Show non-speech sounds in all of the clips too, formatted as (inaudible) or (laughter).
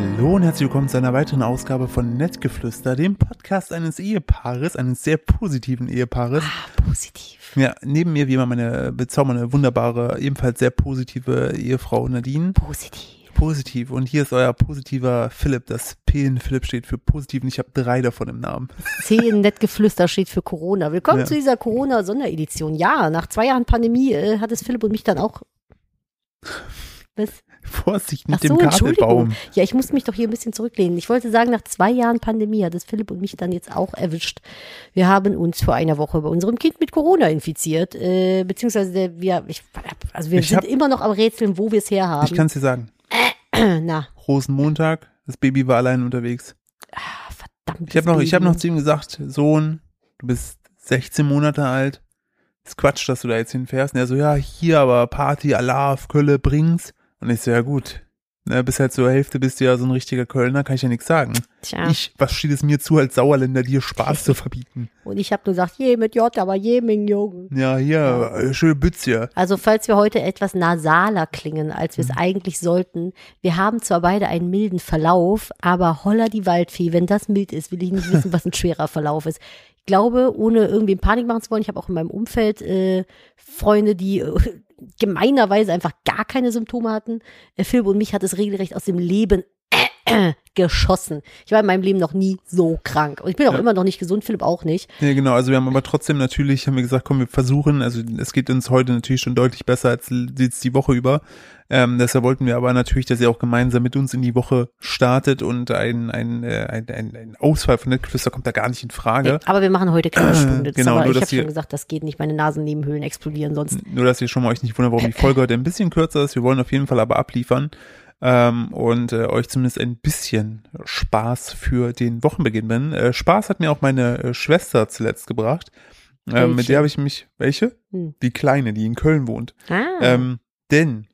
Hallo und herzlich willkommen zu einer weiteren Ausgabe von Nettgeflüster, dem Podcast eines Ehepaares, eines sehr positiven Ehepaares. Ah, positiv. Ja, neben mir wie immer meine bezaubernde, wunderbare, ebenfalls sehr positive Ehefrau Nadine. Positiv. Positiv. Und hier ist euer positiver Philipp. Das P in Philipp steht für positiv und ich habe drei davon im Namen. C in Nettgeflüster steht für Corona. Willkommen Ja. zu dieser Corona-Sonderedition. Ja, nach zwei Jahren Pandemie äh, hat es Philipp und mich dann auch. (laughs) Was? Vorsicht Ach mit so, dem. Kabelbaum. Ja, ich muss mich doch hier ein bisschen zurücklehnen. Ich wollte sagen, nach zwei Jahren Pandemie hat es Philipp und mich dann jetzt auch erwischt. Wir haben uns vor einer Woche bei unserem Kind mit Corona infiziert, äh, beziehungsweise der, wir, ich, also wir Ich sind hab- immer noch am Rätseln, wo wir es her Ich kann es dir sagen. (clears throat) Na, Rosenmontag, das Baby war allein unterwegs. ah, verdammt. Ich habe noch, ich hab noch zu ihm gesagt, Sohn, du bist 16 Monate alt. Ist Quatsch, dass du da jetzt hinfährst. Und er so, ja, hier aber Party, Alarv, Kölle, bring's. Und ich so, ja gut. Ne, bis halt zur Hälfte bist du ja so ein richtiger Kölner, kann ich ja nichts sagen. Tja. Ich, was steht es mir zu, als Sauerländer dir Spaß zu verbieten? (laughs) Und ich habe nur gesagt, je mit J, aber je mit Jungen. Ja, hier, äh, schöne Bützje. Also falls wir heute etwas nasaler klingen, als wir es Mhm. eigentlich sollten, wir haben zwar beide einen milden Verlauf, aber holla die Waldfee, wenn das mild ist, will ich nicht wissen, was ein schwerer Verlauf ist. Ich glaube, ohne irgendwie Panik machen zu wollen, ich habe auch in meinem Umfeld äh, Freunde, die äh, gemeinerweise einfach gar keine Symptome hatten. Äh, Philipp und mich hat es regelrecht aus dem Leben (clears throat) geschossen. Ich war in meinem Leben noch nie so krank. Und ich bin auch Ja. immer noch nicht gesund, Philipp auch nicht. Ja, genau. Also wir haben aber trotzdem natürlich, haben wir gesagt, komm, wir versuchen, also es geht uns heute natürlich schon deutlich besser als jetzt die Woche über. Ähm, deshalb wollten wir aber natürlich, dass ihr auch gemeinsam mit uns in die Woche startet und ein, ein, äh, ein, ein, ein Ausfall von Nettgeflüster kommt da gar nicht in Frage. Aber wir machen heute keine (clears throat) Stunde. Das Genau, aber, nur, ich dass habe schon gesagt, das geht nicht. Meine Nasennebenhöhlen explodieren sonst. Nur, dass ihr schon mal euch nicht wundert, warum die Folge heute ein bisschen kürzer ist. Wir wollen auf jeden Fall aber abliefern ähm, und äh, euch zumindest ein bisschen Spaß für den Wochenbeginn bringen. Äh, Spaß hat mir auch meine äh, Schwester zuletzt gebracht. Ähm, mit der habe ich mich, welche? Hm. Die Kleine, die in Köln wohnt. Ah. Ähm, denn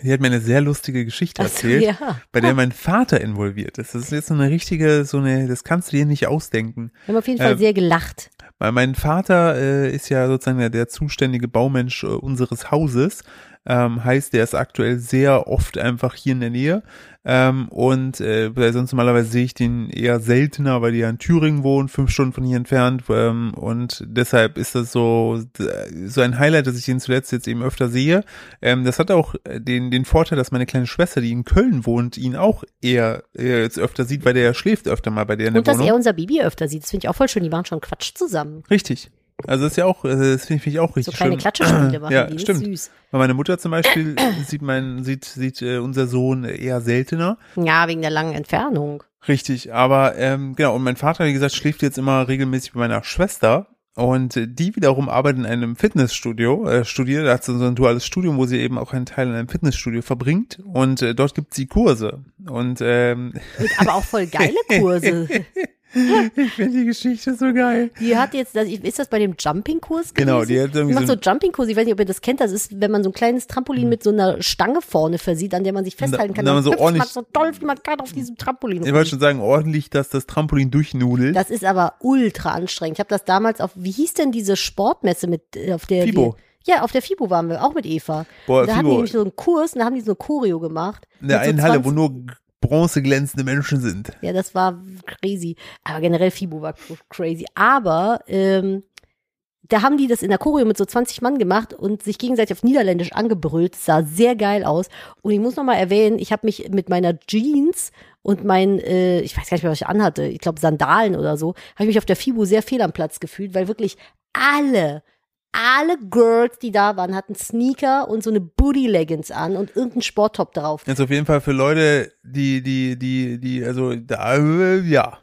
sie hat mir eine sehr lustige Geschichte erzählt, ja. bei der mein Vater involviert ist. Das ist jetzt so eine richtige, so eine, das kannst du dir nicht ausdenken. Wir haben auf jeden Fall Ähm, sehr gelacht. Weil mein Vater äh, ist ja sozusagen der, der zuständige Baumensch äh, unseres Hauses. Ähm, heißt, der ist aktuell sehr oft einfach hier in der Nähe. Ähm, und äh, weil sonst normalerweise sehe ich den eher seltener, weil die ja in Thüringen wohnen, fünf Stunden von hier entfernt. Ähm, und deshalb ist das so, äh, so ein Highlight, dass ich ihn zuletzt jetzt eben öfter sehe. Ähm, das hat auch äh, den, den Vorteil, dass meine kleine Schwester, die in Köln wohnt, ihn auch eher äh, jetzt öfter sieht, weil der schläft öfter mal bei der in der Und dass Wohnung. er unser Baby öfter sieht. Das finde ich auch voll schön. Die machen schon Quatsch zusammen. Richtig. Also das ist ja auch, äh, das finde ich auch So richtig kleine schön. Klatschespiele (clears throat) machen ja, die. Stimmt. süß. Weil meine Mutter zum Beispiel (clears throat) sieht mein, sieht, sieht äh, unser Sohn eher seltener. Ja, wegen der langen Entfernung. Richtig. Aber ähm, genau, und mein Vater, wie gesagt, schläft jetzt immer regelmäßig bei meiner Schwester. Und die wiederum arbeitet in einem Fitnessstudio, äh, studiert, da hat so ein duales Studium, wo sie eben auch einen Teil in einem Fitnessstudio verbringt. Und äh, dort gibt sie Kurse. Und ähm, aber auch voll geile (laughs) Kurse. Ich finde die Geschichte so geil. Die hat jetzt, ist das bei dem Jumping-Kurs? Genau, die hat irgendwie macht so so Jumping-Kurs. Ich weiß nicht, ob ihr das kennt. Das ist, wenn man so ein kleines Trampolin mit so einer Stange vorne versieht, an der man sich festhalten kann. da man so hüpft man ordentlich- so toll, wie man kann auf diesem Trampolin. Ich wollte schon sagen, ordentlich, dass das Trampolin durchnudelt. Das ist aber ultra anstrengend. Ich habe das damals auf, wie hieß denn diese Sportmesse mit, äh, auf der FIBO. Wir, ja, auf der FIBO waren wir, auch mit Eva. Boah, da hatten die FIBO. nämlich so einen Kurs und da haben die so eine Choreo gemacht. In der Mit so einen Halle, wo 20 nur bronzeglänzende Menschen sind. Ja, das war crazy. Aber generell FIBO war crazy. Aber ähm, da haben die das in der Choreo mit so 20 Mann gemacht und sich gegenseitig auf Niederländisch angebrüllt. Sah sehr geil aus. Und ich muss noch mal erwähnen, ich habe mich mit meiner Jeans und mein, äh, ich weiß gar nicht mehr, was ich anhatte, ich glaube Sandalen oder so, habe ich mich auf der FIBO sehr fehl am Platz gefühlt, weil wirklich alle, alle Girls, die da waren, hatten Sneaker und so eine Booty-Leggings an und irgendeinen Sporttop drauf. Jetzt auf jeden Fall für Leute, die, die, die, die, also, da, ja.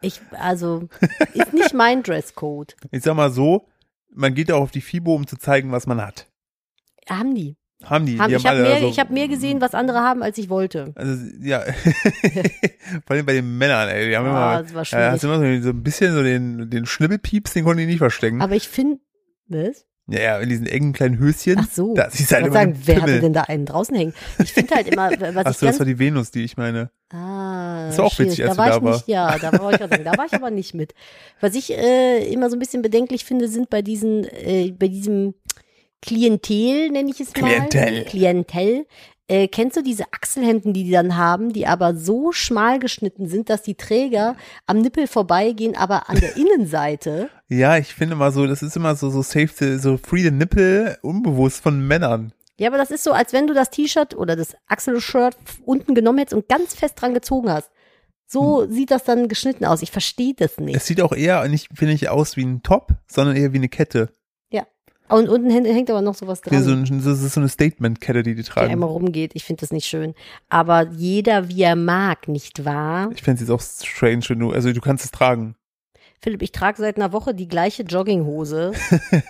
Ich, also, ist nicht mein Dresscode. Ich sag mal so, man geht auch auf die FIBO, um zu zeigen, was man hat. Haben die. Haben die, Haben, die ich habe mehr, also, ich hab mehr gesehen, was andere haben, als ich wollte. Also, ja, (laughs) vor allem bei den Männern, ey, die haben Ah, immer, das war ja, schwierig. hast immer so, so ein bisschen so den, den Schnibbelpieps, den konnten die nicht verstecken. Aber ich finde, was? Ja, ja, in diesen engen kleinen Höschen. Ach so. Da siehst ich halt immer sagen, wer hatte Pimmel. denn da einen draußen hängen? Ich finde halt immer, (laughs) was Ach ich so, das war die Venus, die ich meine. Ah, Das war auch witzig, als da war da ich nicht, ja, da war ich, sagen, da war ich aber nicht mit. Was ich äh, immer so ein bisschen bedenklich finde, sind bei diesen, äh, bei diesem Klientel, nenne ich es mal. Klientel. Klientel, Äh, kennst du diese Achselhemden, die die dann haben, die aber so schmal geschnitten sind, dass die Träger am Nippel vorbeigehen, aber an der (laughs) Innenseite? Ja, ich finde mal so, das ist immer so, so safe, the- so free the nipple, unbewusst von Männern. Ja, aber das ist so, als wenn du das T-Shirt oder das Achselshirt unten genommen hättest und ganz fest dran gezogen hast. So sieht das dann geschnitten aus. Ich verstehe das nicht. Es sieht auch eher nicht, finde ich, aus wie ein Top, sondern eher wie eine Kette. Und unten hängt, aber noch sowas dran. das ist so eine Statement-Kette, die die die tragen. einmal rumgeht. Ich finde das nicht schön. Aber jeder, wie er mag, nicht wahr? Ich fände es jetzt auch strange, wenn du, also du kannst es tragen. Philipp, ich trage seit einer Woche die gleiche Jogginghose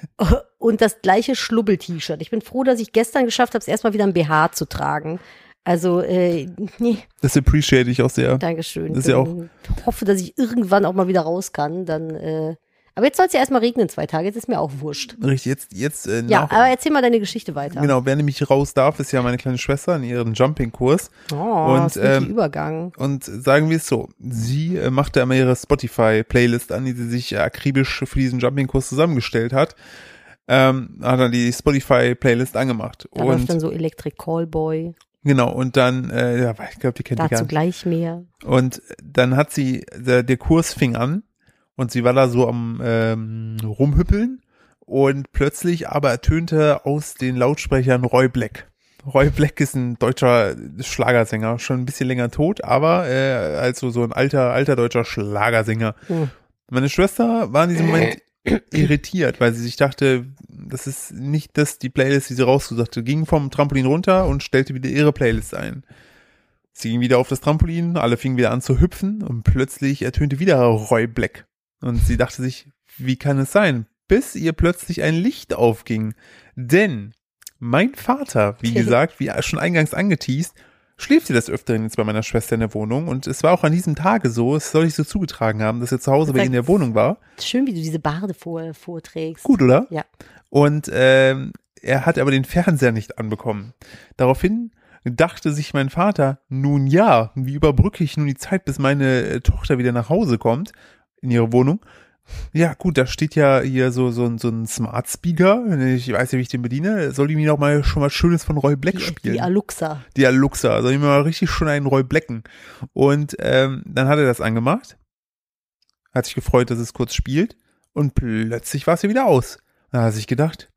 (laughs) und das gleiche Schlubbel-T-Shirt. Ich bin froh, dass ich gestern geschafft habe, es erstmal wieder ein BH zu tragen. Also, äh, nee, Das appreciate ich auch sehr. Dankeschön. Das ist ja Bin- hoffe, dass ich irgendwann auch mal wieder raus kann. Dann, äh, aber jetzt soll es ja erstmal regnen, zwei Tage. Jetzt ist mir auch wurscht. Richtig, jetzt, jetzt, äh, Ja, aber erzähl mal deine Geschichte weiter. genau, wer nämlich raus darf, ist ja meine kleine Schwester in ihrem Jumping-Kurs. Oh, Und, das ist ein ähm, Übergang. Und sagen wir es so, sie äh, machte immer ihre Spotify-Playlist an, die sie sich äh, akribisch für diesen Jumping-Kurs zusammengestellt hat. Ähm, hat dann die Spotify-Playlist angemacht. Da läuft und dann so Electric Callboy. genau, und dann, äh, ja, ich glaube, die kennt die gar Dazu nicht. gleich mehr. Und dann hat sie, der, der Kurs fing an und sie war da so am ähm, rumhüppeln und plötzlich aber ertönte aus den Lautsprechern Roy Black. Roy Black ist ein deutscher Schlagersänger, schon ein bisschen länger tot, aber äh, also so ein alter, alter deutscher Schlagersänger. Hm. Meine Schwester war in diesem Moment (clears throat) irritiert, weil sie sich dachte, das ist nicht das die Playlist, die sie rausgesucht hatte. Ging vom Trampolin runter und stellte wieder ihre Playlist ein. Sie ging wieder auf das Trampolin, alle fingen wieder an zu hüpfen und plötzlich ertönte wieder Roy Black. Und sie dachte sich, wie kann es sein? Bis ihr plötzlich ein Licht aufging. Denn mein Vater, wie gesagt, wie schon eingangs angeteased, schläft sie des Öfteren jetzt bei meiner Schwester in der Wohnung. Und es war auch an diesem Tage so, es soll ich so zugetragen haben, dass er zu Hause bei ihr in der Wohnung war. Schön, wie du diese Barde vor, vorträgst. Gut, oder? Ja. Und ähm, er hat aber den Fernseher nicht anbekommen. Daraufhin dachte sich mein Vater, nun ja, wie überbrücke ich nun die Zeit, bis meine äh, Tochter wieder nach Hause kommt, in ihre Wohnung. Ja, gut, da steht ja hier so, so, ein- so ein Smart Speaker. Ich weiß ja, wie ich den bediene. Soll die mir noch mal schon mal Schönes von Roy Black Die, spielen? die Aluxa. die Aluxa, soll ich mir mal richtig schon einen Roy Blacken. Und ähm, dann hat er das angemacht, hat sich gefreut, dass es kurz spielt und plötzlich war es ja wieder aus. Da hat er sich gedacht,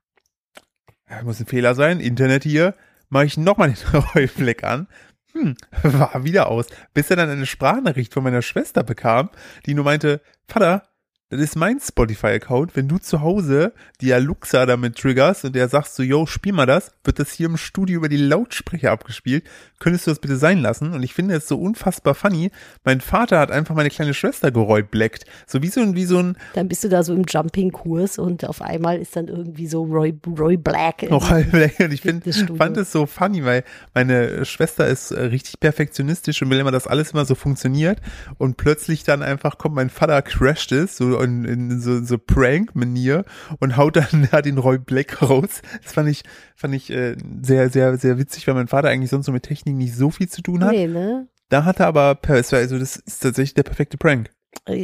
ja, muss ein Fehler sein, Internet hier, mache ich nochmal den (laughs) Roy Black an. Hm, (laughs) war wieder aus. Bis er dann eine Sprachnachricht von meiner Schwester bekam, die nur meinte, Vater, das ist mein Spotify-Account. Wenn du zu Hause die Aluxa damit triggerst und der sagst so, yo, spiel mal das, wird das hier im Studio über die Lautsprecher abgespielt. Könntest du das bitte sein lassen? Und ich finde es so unfassbar funny. Mein Vater hat einfach meine kleine Schwester geräubleckt. So wie so ein, wie so ein Dann bist du da so im Jumping-Kurs und auf einmal ist dann irgendwie so Roy, Roy Black. im- (laughs) Rollbleck. Und ich find, fand es so funny, weil meine Schwester ist äh, richtig perfektionistisch und will immer, dass alles immer so funktioniert. Und plötzlich dann einfach kommt mein Vater, crasht es, so in, in so, so Prank-Manier und haut dann (laughs) da den Roy Black raus. Das fand ich, fand ich äh, sehr, sehr, sehr witzig, weil mein Vater eigentlich sonst so mit Technik nicht so viel zu tun hat. Nee, ne? Da hat er aber, also das ist tatsächlich der perfekte Prank.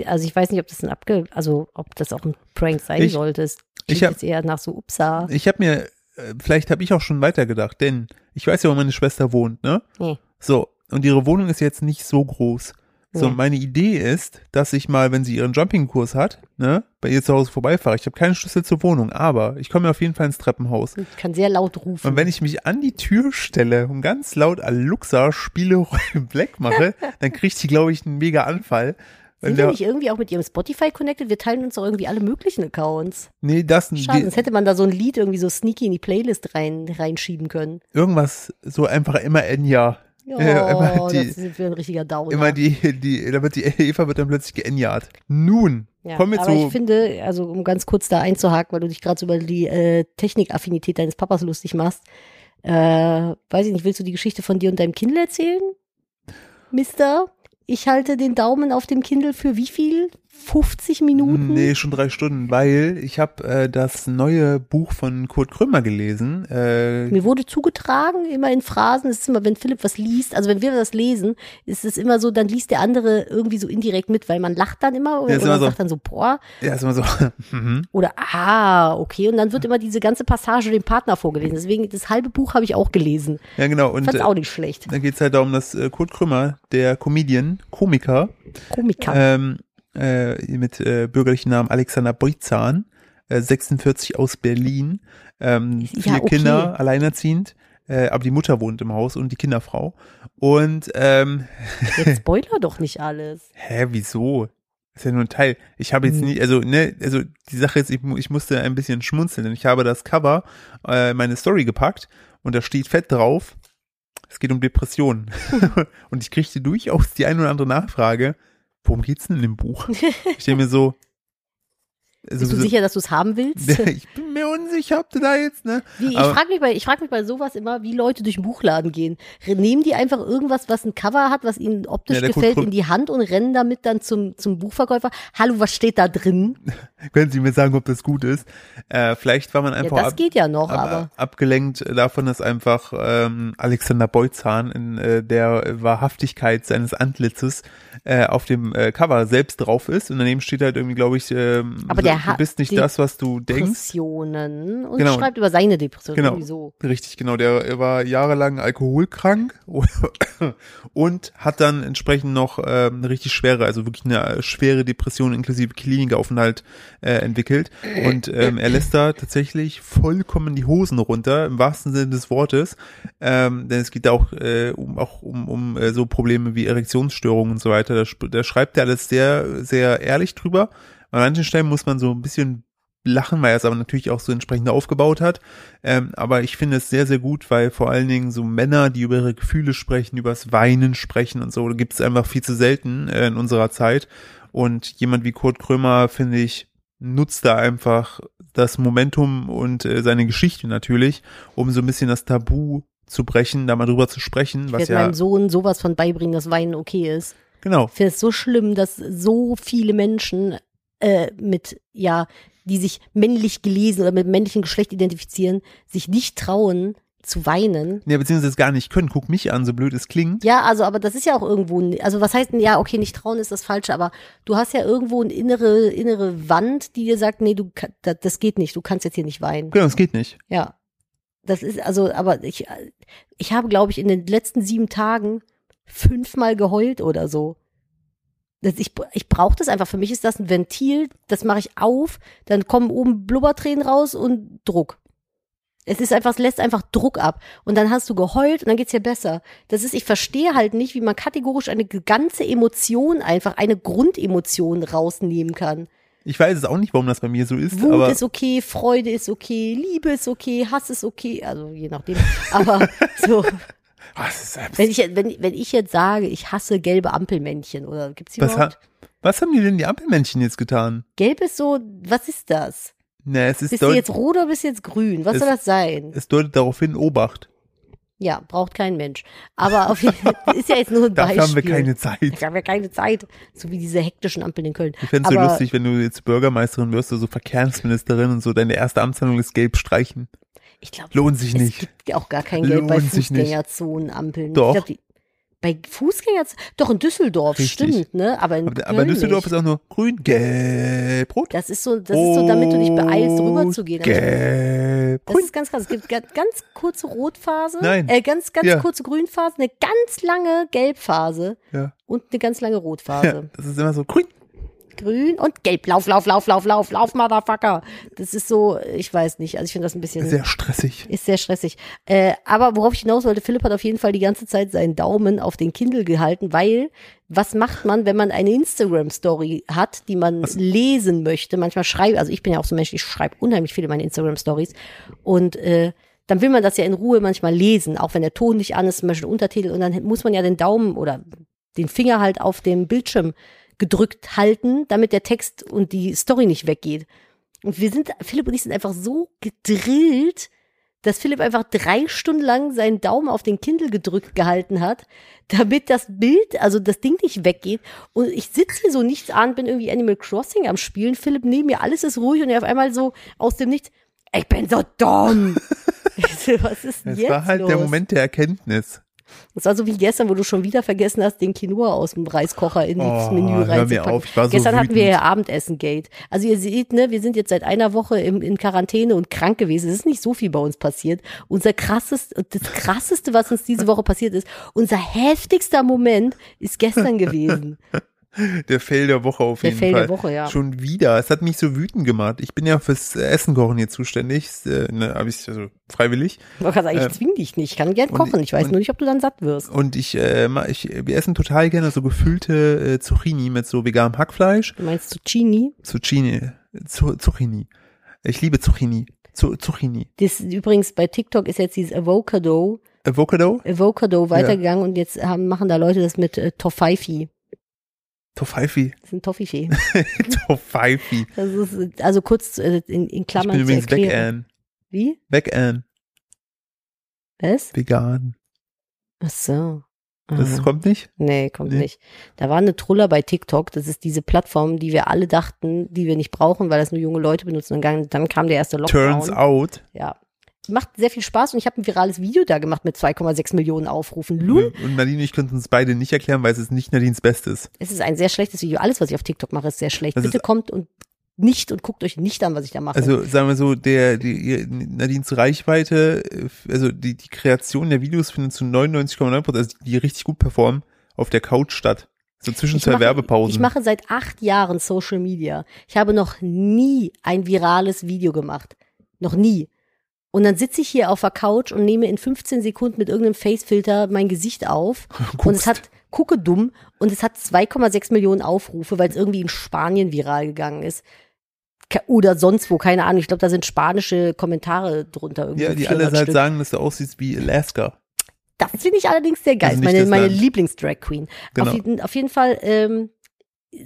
Also ich weiß nicht, ob das ein Abge, also ob das auch ein Prank sein Ich- sollte. Es ich klingt hab- jetzt eher nach so Upsa. Ich habe mir, äh, vielleicht habe ich auch schon weitergedacht, denn ich weiß ja, wo meine Schwester wohnt, ne? Nee. So, und ihre Wohnung ist jetzt nicht so groß. So, Nee. meine Idee ist, dass ich mal, wenn sie ihren Jumping-Kurs hat, ne, bei ihr zu Hause vorbeifahre. Ich habe keinen Schlüssel zur Wohnung, aber ich komme auf jeden Fall ins Treppenhaus. Ich kann sehr laut rufen. Und wenn ich mich an die Tür stelle und ganz laut Aluxa Spiele (laughs) Black mache, dann kriegt sie, glaube ich, einen mega Anfall. Sind wir nicht irgendwie auch mit ihrem Spotify connected? Wir teilen uns doch irgendwie alle möglichen Accounts. nee, das, Schade, die, sonst hätte man da so ein Lied irgendwie so sneaky in die Playlist rein, reinschieben können. irgendwas so einfach immer Enya. Ja, Ja, immer die- das ist für ein richtiger Downer. Immer die, die, da wird die (laughs) Eva wird dann plötzlich geenjart. Nun, ja, kommen wir aber zu, ich finde, also um ganz kurz da einzuhaken, weil du dich gerade so über die äh, Technikaffinität deines Papas lustig machst, äh, weiß ich nicht, willst du die Geschichte von dir und deinem Kindle erzählen? Mister, ich halte den Daumen auf dem Kindle für wie viel 50 Minuten? Nee, schon drei Stunden, weil ich habe äh, das neue Buch von Kurt Krömer gelesen. Äh, Mir wurde zugetragen, immer in Phrasen, es ist immer, wenn Philipp was liest, also wenn wir das lesen, ist es immer so, dann liest der andere irgendwie so indirekt mit, weil man lacht dann immer oder, Ja, oder so. sagt dann so, boah, ja, ist immer so. (laughs) mhm. oder ah, okay, und dann wird immer diese ganze Passage dem Partner vorgelesen. Deswegen, das halbe Buch habe ich auch gelesen. ja, genau. Und Fand's äh, auch nicht schlecht. da geht's halt darum, dass äh, Kurt Krömer, der Comedian, Komiker, Komiker. ähm, äh, mit äh, bürgerlichen Namen Alexander Beutzahn, äh, 46 aus Berlin, ähm, Ja, vier okay. Kinder, alleinerziehend, äh, aber die Mutter wohnt im Haus und die Kinderfrau. Und ähm, (laughs) Jetzt spoiler doch nicht alles. Hä, wieso? Ist ja nur ein Teil. Ich habe jetzt Hm. nicht, also, ne, also die Sache ist, ich, ich musste ein bisschen schmunzeln, denn ich habe das Cover, äh, meine Story gepackt und da steht fett drauf, es geht um Depressionen. (laughs) (laughs) und ich kriegte durchaus die eine oder andere Nachfrage, worum geht's denn in dem Buch? (laughs) Ich denke mir so, Bist du sicher, dass du es haben willst? (laughs) ich bin mir unsicher, ob du da jetzt, ne? Wie, ich frage mich, bei, ich frag mich bei sowas immer, wie Leute durch den Buchladen gehen. Nehmen die einfach irgendwas, was ein Cover hat, was ihnen optisch Ja, gefällt, in die Hand und rennen damit dann zum, zum Buchverkäufer? Hallo, was steht da drin? (laughs) Können Sie mir sagen, ob das gut ist? Äh, vielleicht war man Ja, einfach das ab- geht ja noch, aber aber. abgelenkt davon, dass einfach ähm, Alexander Beutzahn in äh, der Wahrhaftigkeit seines Antlitzes äh, auf dem äh, Cover selbst drauf ist und daneben steht halt irgendwie, glaube ich, ähm, Aber so, der du bist nicht das, was du denkst. Depressionen und Genau. schreibt über seine Depression Genau. irgendwie so. Richtig, genau. Der er war jahrelang alkoholkrank (laughs) und hat dann entsprechend noch ähm, eine richtig schwere, also wirklich eine schwere Depression inklusive Klinikaufenthalt äh, entwickelt. Und ähm, er lässt da tatsächlich vollkommen die Hosen runter, im wahrsten Sinne des Wortes. Ähm, denn es geht da auch, äh, um, auch um, um äh, so Probleme wie Erektionsstörungen und so weiter. Da, da schreibt er alles sehr, sehr ehrlich drüber. An manchen Stellen muss man so ein bisschen lachen, weil er es aber natürlich auch so entsprechend aufgebaut hat. Ähm, aber ich finde es sehr, sehr gut, weil vor allen Dingen so Männer, die über ihre Gefühle sprechen, übers Weinen sprechen und so, gibt es einfach viel zu selten äh, in unserer Zeit. Und jemand wie Kurt Krömer, finde ich, nutzt da einfach das Momentum und äh, seine Geschichte natürlich, um so ein bisschen das Tabu zu brechen, da mal drüber zu sprechen, Ich was werde ja, meinem Sohn sowas von beibringen, dass Weinen okay ist. genau, Ich finde es so schlimm, dass so viele Menschen äh, mit, ja, die sich männlich gelesen oder mit männlichem Geschlecht identifizieren, sich nicht trauen zu weinen. ja, beziehungsweise gar nicht können, guck mich an, so blöd es klingt. Ja, also, aber das ist ja auch irgendwo, ein- also was heißt denn, ja, okay, nicht trauen ist das Falsche, aber du hast ja irgendwo eine innere, innere Wand, die dir sagt, nee, du, das, das geht nicht, du kannst jetzt hier nicht weinen. Genau, es geht nicht. Ja. Das ist, also, aber ich, ich habe, glaube ich, in den letzten sieben Tagen fünfmal geheult oder so. Das, ich ich brauche das einfach. Für mich ist das ein Ventil, das mache ich auf, dann kommen oben Blubbertränen raus und Druck. Es ist einfach, es lässt einfach Druck ab. Und dann hast du geheult und dann geht's dir besser. Das ist, ich verstehe halt nicht, wie man kategorisch eine ganze Emotion einfach, eine Grundemotion rausnehmen kann. Ich weiß es auch nicht, warum das bei mir so ist, Wut ist okay, Freude ist okay, Liebe ist okay, Hass ist okay, also je nachdem. Aber (laughs) so, Ah, ist selbst- wenn ich, wenn, wenn ich jetzt sage, ich hasse gelbe Ampelmännchen oder gibt's die was, überhaupt? ha was haben die denn die Ampelmännchen jetzt getan? Gelb ist so, was ist das? Na, es ist Bist du jetzt rot oder bist du jetzt grün? Was Es- soll das sein? es deutet darauf hin, Obacht. Ja, braucht kein Mensch. Aber auf jeden Fall (laughs) ist ja jetzt nur ein Dafür Beispiel. haben wir keine Zeit. Dafür haben wir keine Zeit. So wie diese hektischen Ampeln in Köln. Ich fände es so lustig, wenn du jetzt Bürgermeisterin wirst oder so Verkehrsministerin und so deine erste Amtshandlung ist gelb streichen. Ich glaube, Lohnt sich es nicht. gibt ja auch gar kein Geld bei Lohnt sich nicht. Fußgängerzonenampeln. Doch. Ich glaub, die, bei Fußgängerzonen, doch in Düsseldorf, Richtig. stimmt, ne? Aber in Aber, aber Düsseldorf nicht. ist auch nur grün, gelb, rot. Das ist so, das ist so, damit du dich beeilst, rüberzugehen. Gelb, Das grün. ist ganz krass. Es gibt ga- ganz kurze Rotphase, Nein. äh, ganz, ganz Ja. kurze Grünphase, eine ganz lange Gelbphase Ja. und eine ganz lange ja, Rotphase. das ist immer so grün. Grün und Gelb. Lauf, lauf, lauf, lauf, lauf, lauf, Motherfucker. Das ist so, ich weiß nicht. Also ich finde das ein bisschen. Sehr stressig. Ist sehr stressig. Äh, aber worauf ich hinaus wollte, Philipp hat auf jeden Fall die ganze Zeit seinen Daumen auf den Kindle gehalten, weil was macht man, wenn man eine Instagram-Story hat, die man lesen möchte? Manchmal schreibe, also ich bin ja auch so ein Mensch, ich schreibe unheimlich viele meine Instagram-Stories und äh, dann will man das ja in Ruhe manchmal lesen, auch wenn der Ton nicht an ist, zum Beispiel Untertitel, und dann muss man ja den Daumen oder den Finger halt auf dem Bildschirm gedrückt halten, damit der Text und die Story nicht weggeht. Und wir sind, Philipp und ich sind einfach so gedrillt, dass Philipp einfach drei Stunden lang seinen Daumen auf den Kindle gedrückt gehalten hat, damit das Bild, also das Ding nicht weggeht. Und ich sitze hier so nichts an, bin irgendwie Animal Crossing am Spielen. Philipp neben mir, alles ist ruhig und er auf einmal so aus dem Nichts, ich bin so dumm. (laughs) Was ist denn Es jetzt war halt los? der Moment der Erkenntnis. Das war so wie gestern, wo du schon wieder vergessen hast, den Quinoa aus dem Reiskocher in das Oh, Menü reinzupacken. auf, so gestern hatten wir wütend. ja Abendessen-Gate. Also ihr seht, ne, wir sind jetzt seit einer Woche im, in Quarantäne und krank gewesen. Es ist nicht so viel bei uns passiert. Unser krasseste, das krasseste, was uns diese Woche passiert ist, unser heftigster Moment ist gestern gewesen. (laughs) Der Fail der Woche auf Der jeden Fail Fall. der Woche, ja. Schon wieder. Es hat mich so wütend gemacht. Ich bin ja fürs Essen kochen hier zuständig. Äh, ne, hab ich also freiwillig. Ich wollte gerade sagen, ich zwing dich nicht. Ich kann gern kochen. Ich weiß und- nur nicht, ob du dann satt wirst. Und ich, äh, ich, wir essen total gerne so gefüllte äh, Zucchini mit so veganem Hackfleisch. Du meinst Zucchini? Zucchini. Zu, Zucchini. Ich liebe Zucchini. Zu, Zucchini. Das übrigens bei TikTok ist jetzt dieses Avocado, Avocado? Avocado weitergegangen und jetzt haben, machen da Leute das mit äh, Toffeifi. Tofaifi. Das ist ein Toffifee. (laughs) Ist, also kurz äh, in, in Ich Klammern bin zu übrigens vegan. Wie? Vegan. Was? Vegan. Ach so. Das Aha. kommt nicht? Nee, kommt Nee. nicht. Da war eine Truller bei TikTok. Das ist diese Plattform, die wir alle dachten, die wir nicht brauchen, weil das nur junge Leute benutzen. Und dann, dann kam der erste Lockdown. Turns out. Ja. Macht sehr viel Spaß und ich habe ein virales Video da gemacht mit 2,6 Millionen Aufrufen. Lul. Und Nadine und ich könnten uns beide nicht erklären, weil es ist nicht Nadines Bestes. Es ist ein sehr schlechtes Video. Alles, was ich auf TikTok mache, ist sehr schlecht. Das Bitte ist- kommt und nicht und guckt euch nicht an, was ich da mache. Also sagen wir so, der die, Nadines Reichweite, also die, die Kreation der Videos findet zu 99,9 Prozent, also die richtig gut performen, auf der Couch statt. So zwischen Ich zwei mache- Werbepausen. Ich mache seit acht Jahren Social Media. Ich habe noch nie ein virales Video gemacht. Noch nie. Und dann sitze ich hier auf der Couch und nehme in 15 Sekunden mit irgendeinem Facefilter mein Gesicht auf. (laughs) und es Guckst. hat, gucke dumm, und es hat 2,6 Millionen Aufrufe, weil es irgendwie in Spanien viral gegangen ist. Oder sonst wo, keine Ahnung. Ich glaube, da sind spanische Kommentare drunter. Irgendwie ja, die 400 alle halt Stück. sagen, dass du aussiehst wie Alaska. Das finde ich allerdings sehr geil. Also meine meine. Lieblings-Drag Queen. Genau. Auf, jeden, auf jeden Fall ähm,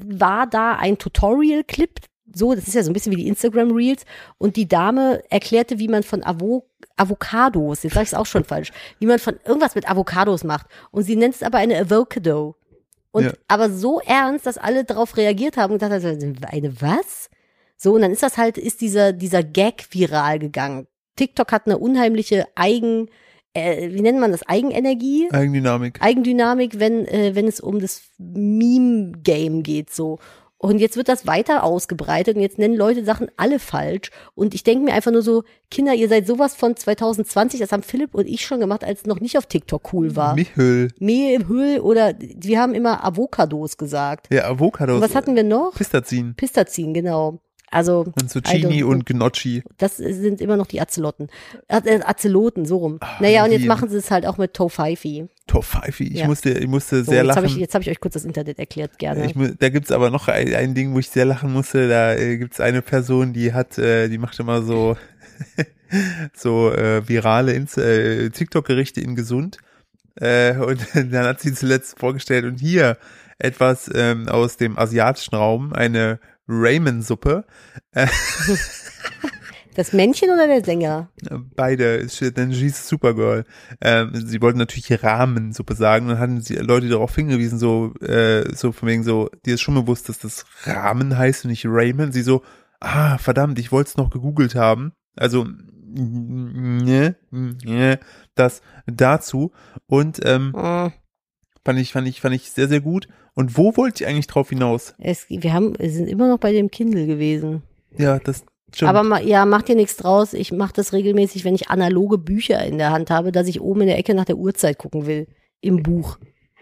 war da ein Tutorial-Clip. So, das ist ja so ein bisschen wie die Instagram-Reels. Und die Dame erklärte, wie man von Avo Avocados, jetzt sage ich es auch schon falsch, wie man von irgendwas mit Avocados macht. Und sie nennt es aber eine Avocado. Und Ja. aber so ernst, dass alle darauf reagiert haben und gedacht haben, eine was? So, und dann ist das halt, ist dieser, dieser Gag viral gegangen. TikTok hat eine unheimliche Eigen, äh, wie nennt man das, Eigenenergie? Eigendynamik. Eigendynamik, wenn, äh, wenn es um das Meme-Game geht, so. Und jetzt wird das weiter ausgebreitet und jetzt nennen Leute Sachen alle falsch. Und ich denke mir einfach nur so, Kinder, ihr seid sowas von 2020, das haben Philipp und ich schon gemacht, als es noch nicht auf TikTok cool war. Mehl Hüll oder wir haben immer Avocados gesagt. Ja, Avocados. Und was hatten wir noch? Pistazin. Pistazin, genau. Also Und Zucchini und Gnocchi. das sind immer noch die Azelotten. Äh, Azeloten, so rum. Ah, naja, und jetzt machen sie es halt auch mit Tofaifi. Tofaifi. Ich Ja. musste, ich musste So, sehr jetzt habe lachen. ich, jetzt hab ich euch kurz das Internet erklärt, gerne. Ich, da gibt's aber noch ein, ein Ding, wo ich sehr lachen musste. Da äh, gibt's eine Person, die hat, äh, die macht immer so (laughs) so äh, virale äh, TikTok-Gerichte in gesund. Äh, und (laughs) dann hat sie zuletzt vorgestellt und hier etwas ähm, aus dem asiatischen Raum, eine Ramen-Suppe. (laughs) Das Männchen oder der Sänger? Beide, sie ist Supergirl. Ähm, sie wollten natürlich Rahmensuppe sagen, dann hatten sie Leute darauf hingewiesen, so, äh, so von wegen so, dir ist schon bewusst, dass das Rahmen heißt und nicht Raymond. Sie so, ah, verdammt, ich wollte es noch gegoogelt haben. Also, ne, ne, das dazu. Und ähm, Äh, fand ich, fand ich, fand ich sehr, sehr gut. Und wo wollte ich eigentlich drauf hinaus? es, wir haben, wir sind immer noch bei dem Kindle gewesen. Ja, das stimmt. Aber ma, ja, macht dir nichts draus. Ich mache das regelmäßig, wenn ich analoge Bücher in der Hand habe, dass ich oben in der Ecke nach der Uhrzeit gucken will. Im Buch.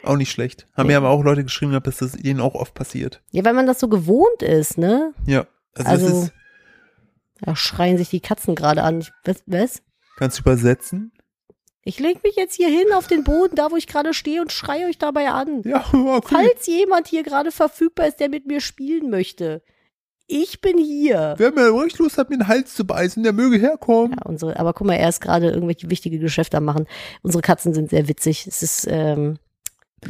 auch nicht schlecht. Haben Nee. mir aber auch Leute geschrieben, dass das ihnen auch oft passiert. Ja, weil man das so gewohnt ist, ne? Ja. Also, Also- das ist, Da schreien sich die Katzen gerade an. Was, was? kannst du übersetzen? Ich leg mich jetzt hier hin auf den Boden, da wo ich gerade stehe und schreie euch dabei an. Ja, okay. Falls jemand hier gerade verfügbar ist, der mit mir spielen möchte. Ich bin hier. Wer mir ruhig Lust hat, mir den Hals zu beißen, der möge herkommen. Ja, unsere, aber guck mal, er ist gerade irgendwelche wichtige Geschäfte am machen. Unsere Katzen sind sehr witzig. Es ist, ähm,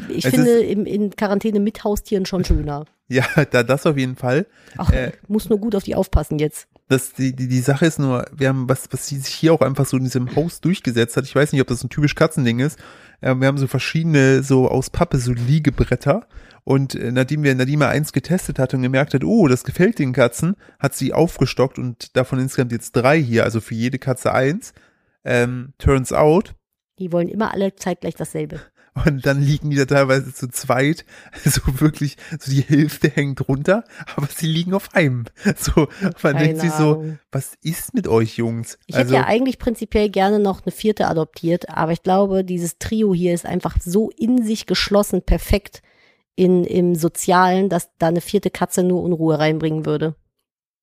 ich Es finde im, in Quarantäne mit Haustieren schon schöner. Ja, (laughs) da das auf jeden Fall. Ach, Äh. muss nur gut auf die aufpassen jetzt. Das, die, die, die Sache ist nur, wir haben, was, was sich hier auch einfach so in diesem Haus durchgesetzt hat, ich weiß nicht, ob das ein typisch Katzending ist, äh, wir haben so verschiedene, so aus Pappe, so Liegebretter und äh, nachdem wir, er eins getestet hat und gemerkt hat, oh, das gefällt den Katzen, hat sie aufgestockt und davon insgesamt jetzt drei hier, also für jede Katze eins. Ähm, turns out, Die wollen immer alle zeitgleich dasselbe. Und dann liegen die da teilweise zu zweit, (laughs) so wirklich, so die Hälfte hängt runter, aber sie liegen auf einem. (laughs) So, man Keine denkt sich so, was ist mit euch Jungs? Ich also, hätte ja eigentlich prinzipiell gerne noch eine vierte adoptiert, aber ich glaube, dieses Trio hier ist einfach so in sich geschlossen perfekt in, im Sozialen, dass da eine vierte Katze nur Unruhe reinbringen würde.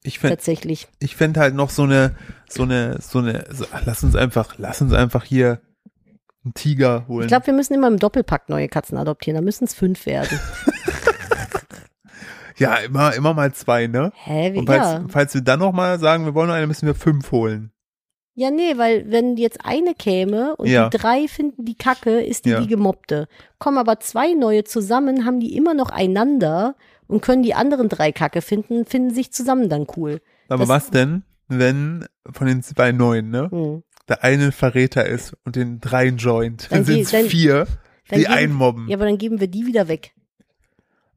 ich fände Tatsächlich. ich fänd halt noch so eine, so eine, so eine, so, lass uns einfach, lass uns einfach hier einen Tiger holen. Ich glaube, wir müssen immer im Doppelpack neue Katzen adoptieren. Da müssen es fünf werden. (laughs) ja, immer, immer mal zwei, ne? Hä? Wie, Und falls, ja. falls wir dann noch mal sagen, wir wollen noch eine, müssen wir fünf holen. ja, nee, weil wenn jetzt eine käme und Ja. die drei finden die Kacke, ist die Ja. die gemobbte. Kommen aber zwei neue zusammen, haben die immer noch einander und können die anderen drei Kacke finden, finden sich zusammen dann cool. Aber Das- was denn, wenn von den zwei neuen, ne? Hm. Der eine Verräter ist und den dreien joint. Dann, Dann sind es vier, dann die geben- einmobben. Ja, aber dann geben wir die wieder weg.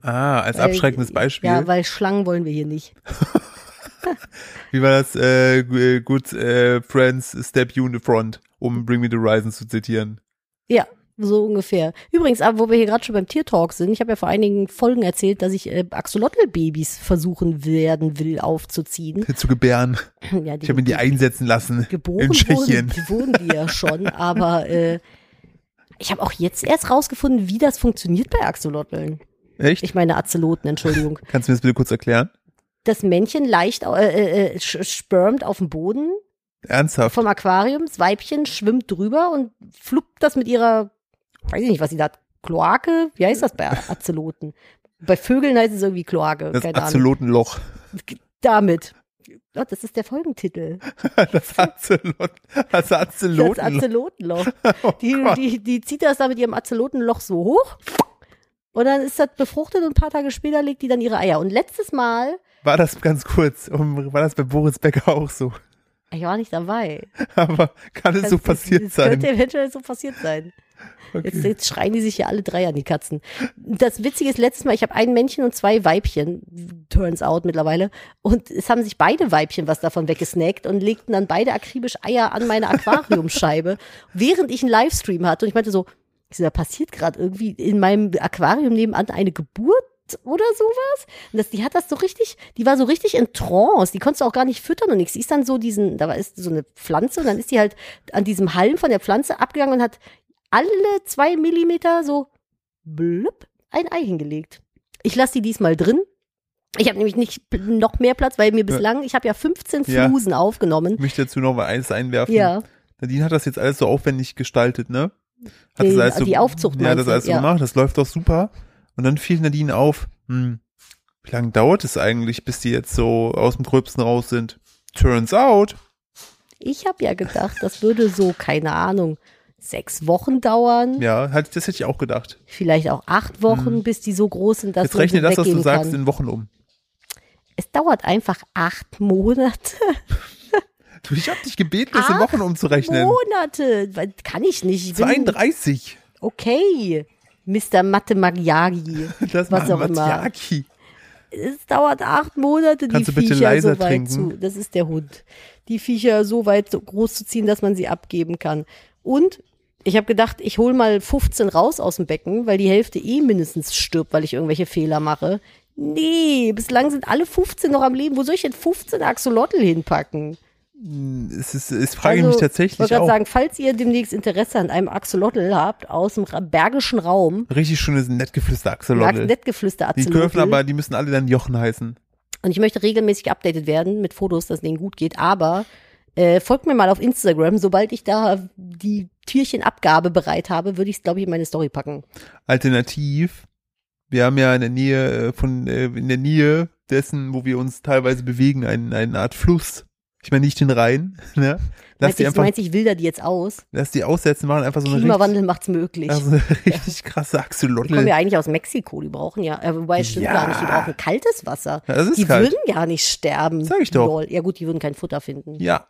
Ah, als Weil- abschreckendes Beispiel. Ja, weil Schlangen wollen wir hier nicht. (laughs) Wie war das? Äh, g- good äh, friends step you in the front, um Bring Me the Horizon zu zitieren. Ja, so ungefähr. Übrigens, aber wo wir hier gerade schon beim Tiertalk sind, ich habe ja vor einigen Folgen erzählt, dass ich äh, Axolotl-Babys versuchen werden will aufzuziehen. Zu gebären. (laughs) Ja, Ich habe ihn die einsetzen lassen. geboren in Tschechien. Wurden, wurden die ja schon, (laughs) aber äh, ich habe auch jetzt erst rausgefunden, wie das funktioniert bei Axolotln. Echt? Ich meine Azeloten, Entschuldigung. (laughs) Kannst du mir das bitte kurz erklären? Das Männchen leicht äh, äh, äh, spermt auf dem Boden Ernsthaft? vom Aquarium, das Weibchen schwimmt drüber und fluppt das mit ihrer, weiß ich nicht, was sie da hat, Kloake? Wie heißt das bei Azeloten? Bei Vögeln heißt es irgendwie Kloake, Das keine Ahnung. Azelotenloch. Damit. Oh, das ist der Folgentitel. (laughs) Das Azelot, das Das Azelotenloch. Azelotenloch. (laughs) Oh Die, die, die zieht das da mit ihrem Azelotenloch so hoch und dann ist das befruchtet und ein paar Tage später legt die dann ihre Eier. Und letztes Mal, War das ganz kurz, war das bei Boris Becker auch so? ich war nicht dabei. (laughs) Aber kann es so passiert sein? Könnte eventuell so passiert sein. (laughs) Jetzt, Okay. jetzt schreien die sich ja alle drei an, die Katzen. Das Witzige ist, letztes Mal, ich habe ein Männchen und zwei Weibchen, turns out mittlerweile, und es haben sich beide Weibchen was davon weggesnackt und legten dann beide akribisch Eier an meine Aquariumscheibe, (laughs) während ich einen Livestream hatte. Und ich meinte so, ich so, da passiert gerade irgendwie in meinem Aquarium nebenan eine Geburt oder sowas. Und das, die hat das so richtig, die war so richtig in Trance. Die konntest du auch gar nicht füttern und nichts. Die ist dann so diesen, da war ist so eine Pflanze und dann ist die halt an diesem Halm von der Pflanze abgegangen und hat alle zwei Millimeter so blub ein Ei hingelegt. Ich lasse die diesmal drin. Ich habe nämlich nicht noch mehr Platz, weil mir bislang, ich habe ja 15 Ja. Flusen aufgenommen. Ich möchte dazu noch mal eins einwerfen. Ja, Nadine hat das jetzt alles so aufwendig gestaltet, ne? Hat Die- das alles so, die Aufzucht Ja, das alles so Ja. gemacht, das läuft doch super. Und dann fiel Nadine auf, hm, wie lange dauert es eigentlich, bis die jetzt so aus dem Gröbsten raus sind? Turns out, ich habe ja gedacht, das würde so, keine Ahnung, sechs Wochen dauern. ja, halt, das hätte ich auch gedacht. Vielleicht auch acht Wochen, bis die so groß sind, dass. Jetzt rechne das, was du weggeben sagst, kann. in Wochen um. Es dauert einfach acht Monate. (laughs) Du, ich hab dich gebeten, das in Acht Wochen umzurechnen. Monate. Kann ich nicht. Ich bin, 32. okay, Mr. Mathemagiagi. (laughs) Das Was auch immer. Matjaki. Es dauert acht Monate, Kannst die du bitte Viecher so weit trinken? zu. Das ist der Hund. Die Viecher so weit so groß zu ziehen, dass man sie abgeben kann. Und ich habe gedacht, ich hol mal 15 raus aus dem Becken, weil die Hälfte eh mindestens stirbt, weil ich irgendwelche Fehler mache. Nee, bislang sind alle 15 noch am Leben. Wo soll ich denn 15 Axolotl hinpacken? Es ist, es frage ich mich Also, Ich tatsächlich wollte gerade sagen, falls ihr demnächst Interesse an einem Axolotl habt aus dem bergischen Raum, Richtig schönes Nettgeflüster Axolotl. Nettgeflüster Die Axolotl. dürfen aber, die müssen alle dann Jochen heißen. Und ich möchte regelmäßig updated werden mit Fotos, dass es denen gut geht. Aber äh, folgt mir mal auf Instagram. Sobald ich da die Türchenabgabe bereit habe, würde ich es, glaube ich, in meine Story packen. Alternativ, wir haben ja in der Nähe äh, von, äh, in der Nähe dessen, wo wir uns teilweise bewegen, einen, eine Art Fluss. Ich meine nicht den Rhein, (laughs) ne? Lass Meinst die einfach, meinst, ich wilder die jetzt aus? lass die aussetzen, machen einfach so eine richtig, Klimawandel macht's möglich. also (laughs) eine richtig krasse Die kommen Axolotl. ja eigentlich aus Mexiko, die brauchen ja, äh, wobei es stimmt Ja. gar nicht, die brauchen kaltes Wasser. Ja, das ist die kalt. würden gar nicht sterben. Sag ich doch. Ja gut, die würden kein Futter finden. Ja.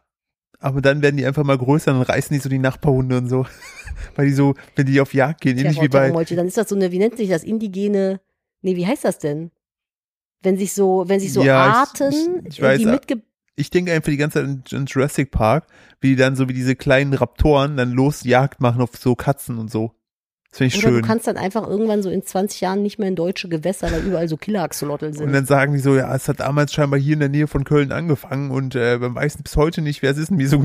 Aber dann werden die einfach mal größer und reißen die so die Nachbarhunde und so. (laughs) Weil die so, wenn die auf Jagd gehen, ähnlich wie bei. Dann ist das so eine, wie nennt sich das, indigene, nee, wie heißt das denn? Wenn sich so, wenn sich so Ja, ich- Arten, ich- ich die äh, mitge ich denke einfach die ganze Zeit in, in Jurassic Park, wie die dann so wie diese kleinen Raptoren dann los Jagd machen auf so Katzen und so. Das finde ich Oder schön. du kannst dann einfach irgendwann so in 20 Jahren nicht mehr in deutsche Gewässer, weil überall so Killer-Axolotl sind. Und dann sagen die so, ja, es hat damals scheinbar hier in der Nähe von Köln angefangen und äh, man weiß bis heute nicht, wer es ist und wie so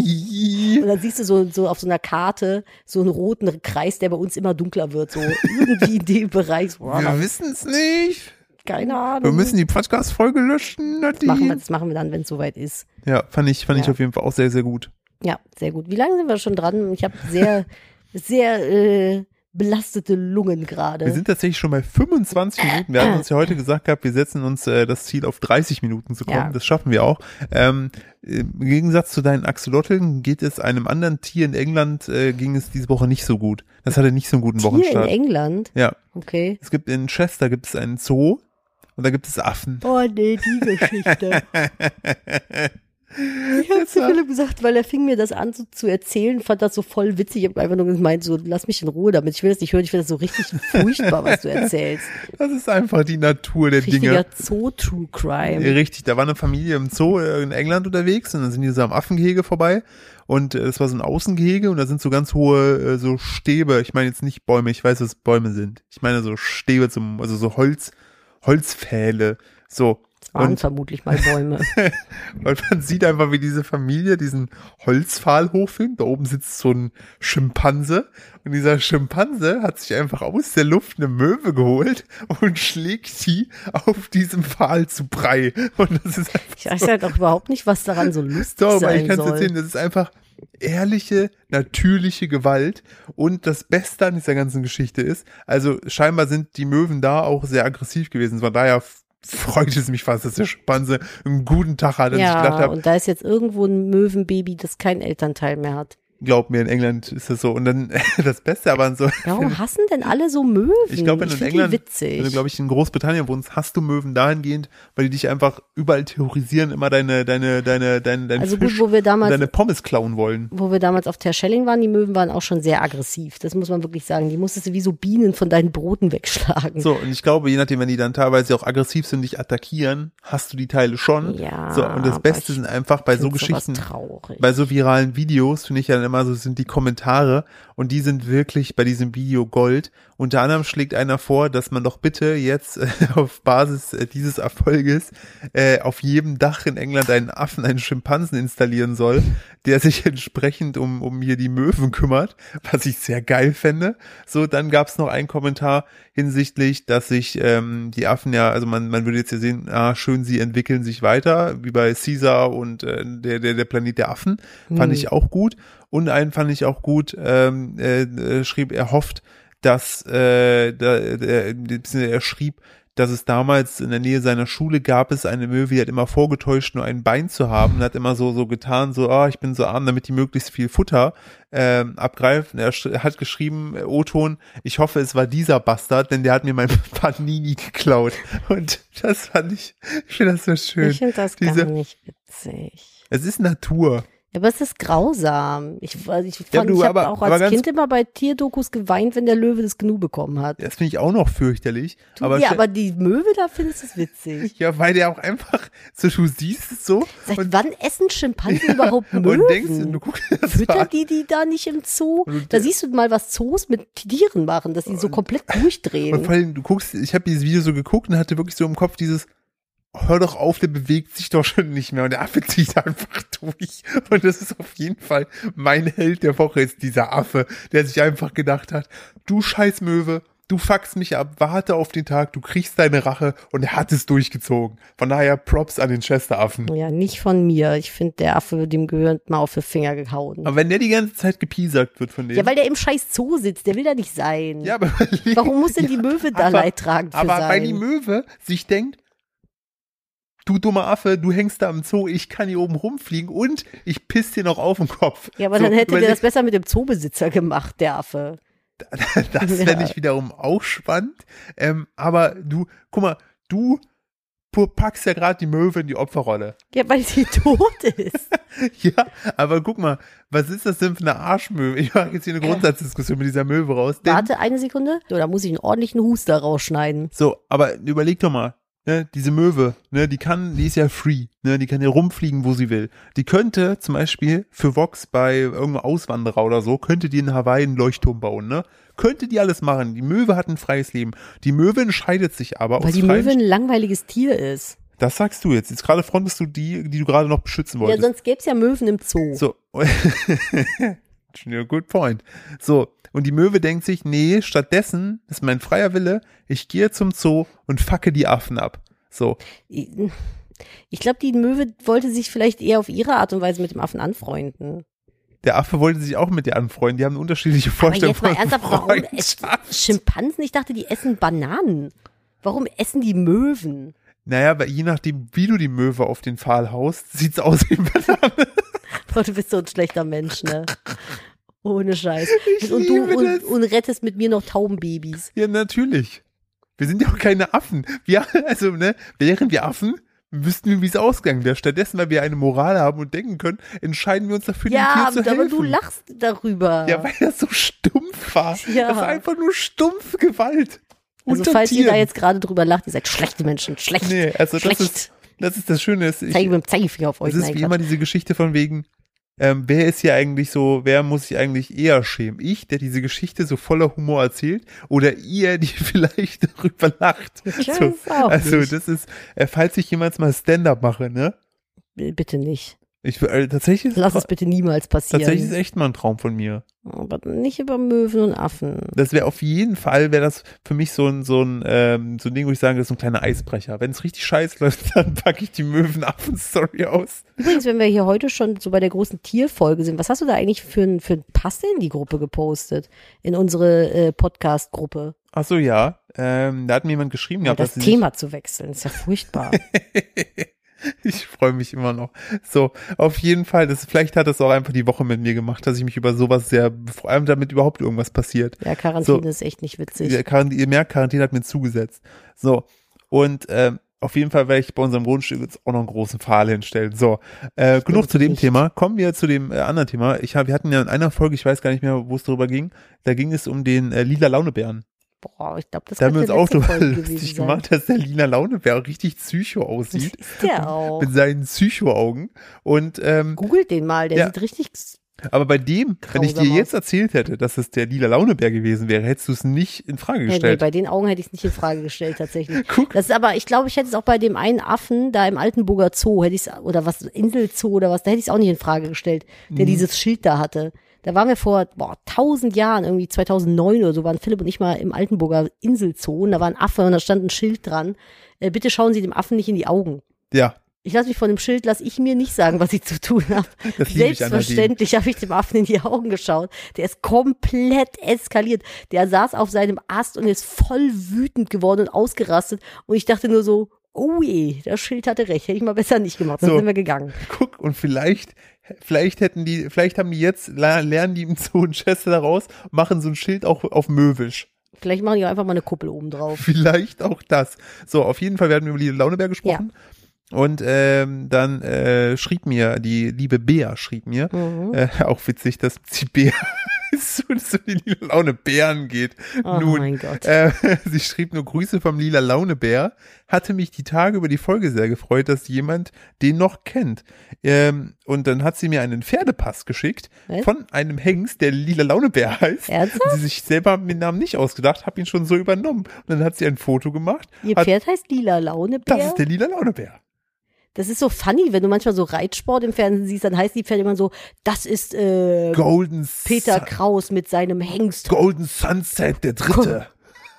nie. Und dann siehst du so, so auf so einer Karte so einen roten Kreis, der bei uns immer dunkler wird, so irgendwie in dem Bereich. So, Wir wissen es nicht. keine Ahnung. Wir müssen die Podcast-Folge löschen, das machen, wir, Nadine. das machen wir dann, wenn es soweit ist. Ja, fand ich, fand ich Ja. auf jeden Fall auch sehr, sehr gut. Ja, sehr gut. Wie lange sind wir schon dran? Ich habe sehr, (laughs) sehr äh, belastete Lungen Wir gerade. sind tatsächlich schon bei 25 (clears throat) Minuten. Wir hatten uns ja heute gesagt gehabt, wir setzen uns äh, das Ziel auf 30 Minuten zu kommen. Ja. Das schaffen wir auch. Ähm, Im Gegensatz zu deinen Axolotln geht es einem anderen Tier in England, äh, ging es diese Woche nicht so gut. Das hatte nicht so einen guten Hier in Wochenstart. England. Ja, Okay. es gibt in Chester gibt es einen Zoo und da gibt es Affen. Oh nee, die Geschichte. (laughs) (laughs) Ich habe zu Philipp gesagt, weil er fing mir das an so zu erzählen, fand das so voll witzig. Ich habe einfach nur gemeint, so lass mich in Ruhe damit. Ich will das nicht hören, ich finde das so richtig (laughs) furchtbar, was du erzählst. Das ist einfach die Natur der Dinge. Richtiger Zoo-True Crime. Richtig, da war eine Familie im Zoo äh, in England unterwegs und dann sind die so am Affengehege vorbei und äh, es war so ein Außengehege und da sind so ganz hohe äh, so Stäbe, ich meine jetzt nicht Bäume, ich weiß, was Bäume sind. Ich meine so Stäbe zum, also so Holz, Holzpfähle, so. Waren Und, vermutlich mal Bäume. (laughs) und man sieht einfach, wie diese Familie diesen Holzpfahl hochfilmt. Da oben sitzt so ein Schimpanse und dieser Schimpanse hat sich einfach aus der Luft eine Möwe geholt und schlägt die auf diesem Pfahl zu Brei. Und das ist einfach Ich weiß halt auch überhaupt nicht, was daran so lustig so, aber ich sein kann es soll. erzählen, das ist einfach ehrliche, natürliche Gewalt. Und das Beste an dieser ganzen Geschichte ist, also scheinbar sind die Möwen da auch sehr aggressiv gewesen. Von daher f- freut es mich fast, dass der Schimpanse einen guten Tag hat. Und ich gedacht ja, habe, und da ist jetzt irgendwo ein Möwenbaby, das kein Elternteil mehr hat. Glaub mir, in England ist das so. Und dann (laughs) das Beste aber an so, Warum hassen denn alle so Möwen? ich glaube, wenn du in England, witzig. wenn du, glaube ich, in Großbritannien wohnst, hast du Möwen dahingehend, weil die dich einfach überall terrorisieren, immer deine, deine, deine, deine, dein also Fisch gut, wo wir damals deine Pommes klauen wollen. wo wir damals auf Terschelling waren, die Möwen waren auch schon sehr aggressiv. Das muss man wirklich sagen. Die musstest du wie so Bienen von deinen Broten wegschlagen. So, und ich glaube, je nachdem, wenn die dann teilweise auch aggressiv sind dich attackieren, hast du die Teile schon. Ja, So, und das Beste sind einfach bei so Geschichten, bei so viralen Videos, finde ich ja immer so, sind die Kommentare und die sind wirklich bei diesem Video Gold. Unter anderem schlägt einer vor, dass man doch bitte jetzt äh, (laughs) auf Basis äh, dieses Erfolges äh, auf jedem Dach in England einen Affen, einen Schimpansen installieren soll, der sich (laughs) entsprechend um, um hier die Möwen kümmert, was ich sehr geil fände. So, dann gab es noch einen Kommentar hinsichtlich, dass sich ähm, die Affen ja, also man, man würde jetzt ja sehen, ah, schön, sie entwickeln sich weiter, wie bei Caesar und äh, der, der, der Planet der Affen, fand Hm. ich auch gut. Und einen fand ich auch gut, ähm, äh, äh, schrieb, er hofft, dass äh, da, äh, er schrieb, dass es damals in der Nähe seiner Schule gab es eine Möwe, die hat immer vorgetäuscht, nur ein Bein zu haben und hat immer so so getan, so, ah, ich bin so arm, damit die möglichst viel Futter ähm, abgreifen. Er hat geschrieben, äh, O-Ton, ich hoffe, es war dieser Bastard, denn der hat mir mein (laughs) Panini geklaut. Und das fand ich, ich finde das so schön. ich finde das Diese- gar nicht witzig. Es ist Natur. Ja, aber es ist grausam. Ich, also ich, Ja, fand, du, ich habe auch als Kind immer bei Tierdokus geweint, wenn der Löwe das Gnu bekommen hat. Das finde ich auch noch fürchterlich. Du, aber ja, aber die Möwe, da findest du es witzig. (laughs) ja, weil der auch einfach, (laughs) so du siehst es so Seit wann essen Schimpansen (laughs) überhaupt und Möwen? denkst, du guckst das Füttern die die da nicht im Zoo? Und Da siehst du mal, was Zoos mit Tieren machen, dass die so komplett Und durchdrehen. vor allem, du guckst, ich habe dieses Video so geguckt und hatte wirklich so im Kopf dieses, hör doch auf, der bewegt sich doch schon nicht mehr und der Affe zieht einfach durch. Und das ist auf jeden Fall mein Held der Woche ist dieser Affe, der sich einfach gedacht hat, du scheiß Möwe, du fuckst mich ab, warte auf den Tag, du kriegst deine Rache und er hat es durchgezogen. Von daher Props an den Chester-Affen. Ja, nicht von mir. Ich finde, der Affe, dem gehört mal auf die Finger gehauen. Aber wenn der die ganze Zeit gepiesackt wird von denen. Ja, weil der im scheiß Zoo sitzt, der will da nicht sein. Ja, aber (laughs) Warum muss denn die Möwe da aber- leidtragend Aber sein? weil die Möwe sich denkt, du dummer Affe, du hängst da im Zoo, ich kann hier oben rumfliegen und ich piss dir noch auf den Kopf. Ja, aber So, dann hätte der das besser mit dem Zoobesitzer gemacht, der Affe. (laughs) Das fände ich wiederum auch spannend. Ähm, aber du, guck mal, du packst ja gerade die Möwe in die Opferrolle. Ja, weil sie (laughs) tot ist. (laughs) Ja, aber guck mal, was ist das denn für eine Arschmöwe? Ich mache jetzt hier eine Grundsatzdiskussion mit dieser Möwe raus. Warte eine Sekunde. Da muss ich einen ordentlichen Huster rausschneiden. so, aber überleg doch mal, ne, diese Möwe, ne, die kann, die ist ja free, ne, die kann ja rumfliegen, wo sie will. Die könnte zum Beispiel für Vox bei irgendeinem Auswanderer oder so, könnte die in Hawaii einen Leuchtturm bauen, ne? Könnte die alles machen. Die Möwe hat ein freies Leben. Die Möwe entscheidet sich aber Weil aus die Möwe ein langweiliges Tier ist. Das sagst du jetzt. Jetzt gerade frontest du die, die du gerade noch beschützen Ja, wolltest. sonst gäbe es ja Möwen im Zoo. so. (laughs) Ja, Good point. So. Und die Möwe denkt sich, nee, stattdessen ist mein freier Wille, ich gehe zum Zoo und facke die Affen ab. So. Ich, glaube, die Möwe wollte sich vielleicht eher auf ihre Art und Weise mit dem Affen anfreunden. Der Affe wollte sich auch mit dir anfreunden. Die haben unterschiedliche Aber Vorstellungen jetzt mal von ernsthaft, warum. Schimpansen? Ich dachte, die essen Bananen. Warum essen die Möwen? Naja, aber je nachdem, wie du die Möwe auf den Pfahl haust, sieht's aus wie ein Banane. Boah, (laughs) du bist so ein schlechter Mensch, ne? Ohne Scheiß. Ich und du und, das. und rettest mit mir noch Taubenbabys. Ja, natürlich. Wir sind ja auch keine Affen. Wir, also, ne, wären wir Affen, wüssten wir, wie es ausgegangen wäre. Stattdessen, weil wir eine Moral haben und denken können, entscheiden wir uns dafür, Ja, dem Tier zu aber helfen. du lachst darüber. Ja, weil das so stumpf war. Ja. Das war einfach nur stumpfe Gewalt. also falls ihr da Tieren. jetzt gerade drüber lacht, ihr seid schlechte Menschen. Schlecht. Nee, also das schlecht. ist, das ist das Schöne. Ist, ich, Zeige mit dem Zeigefinger auf euch. es ist wie Quatsch. immer diese Geschichte von wegen, ähm, wer ist hier eigentlich so, wer muss sich eigentlich eher schämen? Ich, der diese Geschichte so voller Humor erzählt, oder ihr, die (laughs) vielleicht darüber lacht? Ich So, auch also nicht. das ist, äh, falls ich jemals mal Stand-up mache, ne? Bitte nicht. Ich äh, tatsächlich Lass es bitte niemals passieren. tatsächlich ist echt mal ein Traum von mir. Aber nicht über Möwen und Affen. Das wäre auf jeden Fall, wäre das für mich so ein, so ein, ähm, so ein Ding, wo ich sage, das ist so ein kleiner Eisbrecher. Wenn es richtig scheiße läuft, (laughs) dann packe ich die Möwenaffen-Story aus. Übrigens, wenn wir hier heute schon so bei der großen Tierfolge sind, was hast du da eigentlich für ein, für ein Pass in die Gruppe gepostet? In unsere äh, Podcast-Gruppe? Ach so, ja. Ähm, da hat mir jemand geschrieben Ja, gehabt, das dass sie Thema zu wechseln, ist ja furchtbar. (laughs) (laughs) Ich freue mich immer noch. So, auf jeden Fall, das, vielleicht hat das auch einfach die Woche mit mir gemacht, dass ich mich über sowas sehr, vor allem damit überhaupt irgendwas passiert. Ja, Quarantäne So. ist echt nicht witzig. Die Quarantäne, ihr merkt, Quarantäne hat mir zugesetzt. So, und ähm, auf jeden Fall werde ich bei unserem Grundstück jetzt auch noch einen großen Pfahl hinstellen. So, äh, genug zu dem nicht. Thema. Kommen wir zu dem äh, anderen Thema. Ich hab, wir hatten ja in einer Folge, ich weiß gar nicht mehr, wo es darüber ging, da ging es um den äh, lila Launebären. Boah, ich glaube, das Da haben wir uns auch drüber (laughs) gewesen lustig gemacht, dass der lila Launebär richtig psycho Das aussieht. ist der (laughs) auch. Mit seinen Psycho-Augen. Und ähm, Googelt den mal, der Ja. sieht richtig. Aber bei dem, wenn ich dir jetzt erzählt hätte, dass es der lila Launebär gewesen wäre, hättest du es nicht in Frage Ja, nee, gestellt. bei den Augen hätte ich es nicht in Frage gestellt, tatsächlich. (laughs) Guck, Das ist aber, ich glaube, ich hätte es auch bei dem einen Affen da im Altenburger Zoo, hätte ich es, oder was, Inselzoo oder was, da hätte ich es auch nicht in Frage gestellt, der Mhm. dieses Schild da hatte. Da waren wir vor, boah, tausend Jahren, irgendwie 2009 oder so, waren Philipp und ich mal im Altenburger Inselzoo und da war ein Affe und da stand ein Schild dran. Äh, bitte schauen Sie dem Affen nicht in die Augen. ja, Ich lasse mich von dem Schild, lasse ich mir nicht sagen, was ich zu tun habe. (laughs) Selbstverständlich habe ich dem Affen in die Augen geschaut. Der ist komplett eskaliert. Der saß auf seinem Ast und ist voll wütend geworden und ausgerastet. Und ich dachte nur so, oh je, das Schild hatte recht. Hätte ich mal besser nicht gemacht. Dann So. sind wir gegangen. Guck, und vielleicht, vielleicht hätten die, vielleicht haben die jetzt, lernen die im Zoo in Chester daraus, machen so ein Schild auch auf Möwisch. Vielleicht machen die auch einfach mal eine Kuppel oben drauf. Vielleicht auch das. So, auf jeden Fall werden wir über die Launebär gesprochen. Und ähm, dann äh, schrieb mir, die liebe Bea schrieb mir, Mhm. äh, (laughs) auch witzig, dass die Bea (laughs) so, so die lila Laune Bären geht. Oh Nun, mein Gott. Äh, (laughs) sie schrieb nur Grüße vom lila Launebär. Hatte mich die Tage über die Folge sehr gefreut, dass jemand den noch kennt. Ähm, und dann hat sie mir einen Pferdepass geschickt Was? von einem Hengst, der lila Launebär heißt. Ernsthaft? Und sie sich selber den Namen nicht ausgedacht, habe ihn schon so übernommen. Und dann hat sie ein Foto gemacht. Ihr hat, Pferd heißt Lila Launebär. das ist der lila Launebär. Das ist so funny, wenn du manchmal so Reitsport im Fernsehen siehst, dann heißt die Pferde immer so, das ist äh, Golden, Peter Sun, Kraus mit seinem Hengst Golden Sunset, der dritte.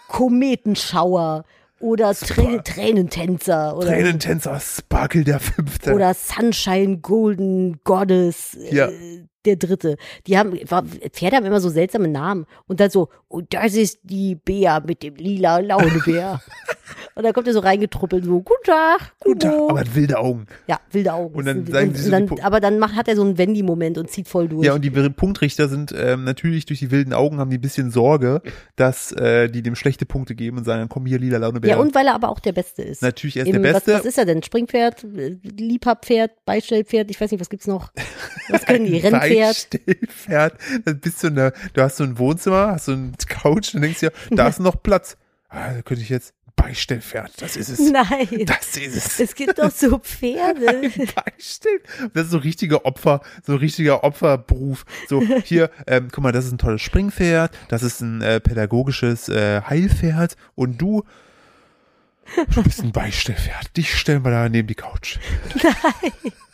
Kometenschauer oder Trä Tränentänzer oder, Tränentänzer, Sparkle der fünfte. oder Sunshine Golden Goddess. Ja. Äh, der dritte. Die haben, war- Pferde haben immer so seltsame Namen. Und dann so, und das ist die Bea mit dem lila Launebär. (laughs) und dann kommt er so reingetruppelt, so, guten Tag, Gut, Kumo. aber hat wilde Augen. Ja, wilde Augen. Und dann sagen und, sie so dann, aber dann macht, hat er so einen Wendy-Moment und zieht voll durch. Ja, und die Punktrichter sind ähm, natürlich durch die wilden Augen, haben die ein bisschen Sorge, dass äh, die dem schlechte Punkte geben und sagen, komm hier, lila Launebär. Ja, und weil er aber auch der Beste ist. Natürlich, er ist Im- der Beste. Was, was ist er denn? Springpferd, äh, Liebhabpferd, Beistellpferd, ich weiß nicht, was gibt's noch? Was können die? (laughs) Rennpferd? Beistellpferd. Dann bist du, eine, du hast so ein Wohnzimmer, hast so eine Couch, dann denkst ja, da ist noch Platz. Ah, da könnte ich jetzt Beistellpferd, das ist es. Nein. Das ist es. Es gibt doch so Pferde. (laughs) Ein Beistell. Das ist so richtiger Opfer, so ein richtiger Opferberuf. So, hier, ähm, guck mal, das ist ein tolles Springpferd, das ist ein äh, pädagogisches äh, Heilpferd und du, du bist ein Beistellpferd. Dich stellen wir da neben die Couch. (laughs)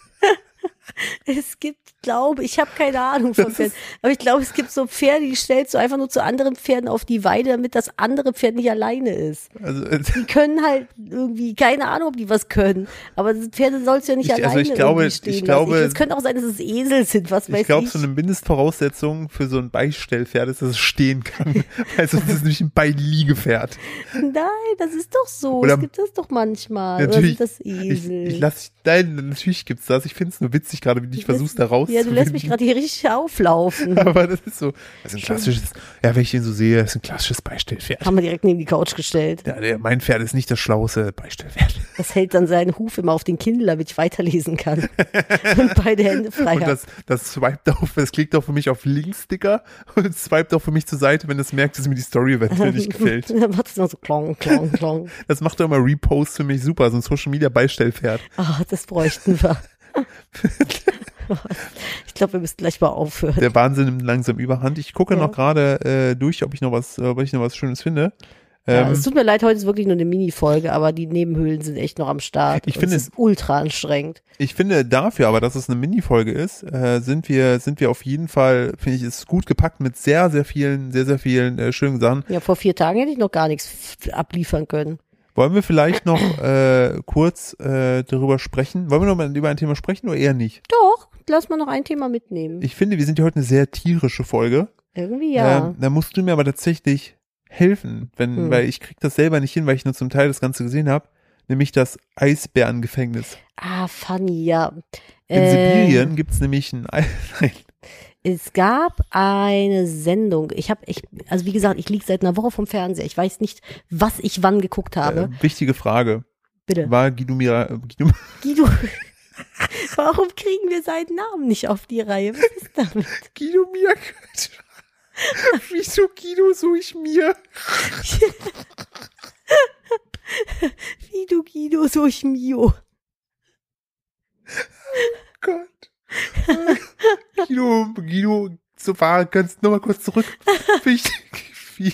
Es gibt, glaube ich, habe keine Ahnung von Pferden, aber ich glaube, es gibt so Pferde, die stellst du einfach nur zu anderen Pferden auf die Weide, damit das andere Pferd nicht alleine ist. Also, äh, Die können halt irgendwie, keine Ahnung, ob die was können, aber Pferde sollst du ja nicht Ich- also alleine ich glaube- stehen ich glaube-. Es könnte auch sein, dass es Esel sind, was weiß ich glaube, ich. so eine Mindestvoraussetzung für so ein Beistellpferd ist, dass es stehen kann. (laughs) Also, es ist nämlich ein Beiliegepferd. Nein, das ist doch so. Oder- es gibt das doch manchmal. Natürlich, Oder sind das Ich, Esel? ich lass, nein, natürlich gibt's das. Ich finde es nur witzig gerade, wie du dich versuchst, da rauszufinden. ja, du lässt mich gerade hier richtig auflaufen. (laughs) Aber das ist so, das ist ein klassisches, ja, wenn ich den so sehe, das ist ein klassisches Beistellpferd. Haben wir direkt neben die Couch gestellt. Ja, der, mein Pferd ist nicht das schlauste Beistellpferd. Das hält dann seinen Huf immer auf den Kindle, damit ich weiterlesen kann. (laughs) Und beide Hände frei Und das, das swiped auf, das klickt auch für mich auf Linkssticker und swiped auch für mich zur Seite, wenn es merkt, dass mir die Story eventuell nicht gefällt. (laughs) Dann macht es noch so klong, klong, klong. Das macht doch immer Repost für mich super, so ein Social Media Beistellpferd. Ah, das bräuchten wir. (laughs) Ich glaube, wir müssen gleich mal aufhören. Der Wahnsinn nimmt langsam überhand. Ich gucke Ja. noch gerade äh, durch, ob ich noch was, äh, ob ich noch was Schönes finde. Ja, Ähm, es tut mir leid, heute ist wirklich nur eine Mini-Folge, aber die Nebenhöhlen sind echt noch am Start. Ich finde es ist ultra anstrengend. Ich finde dafür aber, dass es eine Mini-Folge ist, äh, sind wir, sind wir auf jeden Fall, finde ich, ist gut gepackt mit sehr, sehr vielen, sehr, sehr vielen äh, schönen Sachen. Ja, vor vier Tagen hätte ich noch gar nichts abliefern können. Wollen wir vielleicht noch äh, kurz äh, darüber sprechen? Wollen wir noch mal über ein Thema sprechen oder eher nicht? Doch, lass mal noch ein Thema mitnehmen. Ich finde, wir sind ja heute eine sehr tierische Folge. Irgendwie ja. Ähm, da musst du mir aber tatsächlich helfen, wenn, Hm. weil ich krieg das selber nicht hin, weil ich nur zum Teil das Ganze gesehen habe, nämlich das Eisbärengefängnis. ah, funny, ja. In Äh, Sibirien gibt's nämlich ein Ei (laughs) Nein. Es gab eine Sendung. Ich habe, ich, also wie gesagt, ich liege seit einer Woche vom Fernseher. Ich weiß nicht, was ich wann geguckt habe. Äh, wichtige Frage. Bitte. War Guido Mira, äh, Guido, (laughs) Guido, (laughs) warum kriegen wir seinen Namen nicht auf die Reihe? Was ist damit? (laughs) Guido Mia Wieso Guido so ich mir? Guido, Guido, so ich Mio. Gott. Guido, Guido, so war, kannst du nochmal kurz zurück. (laughs) Wie, wie,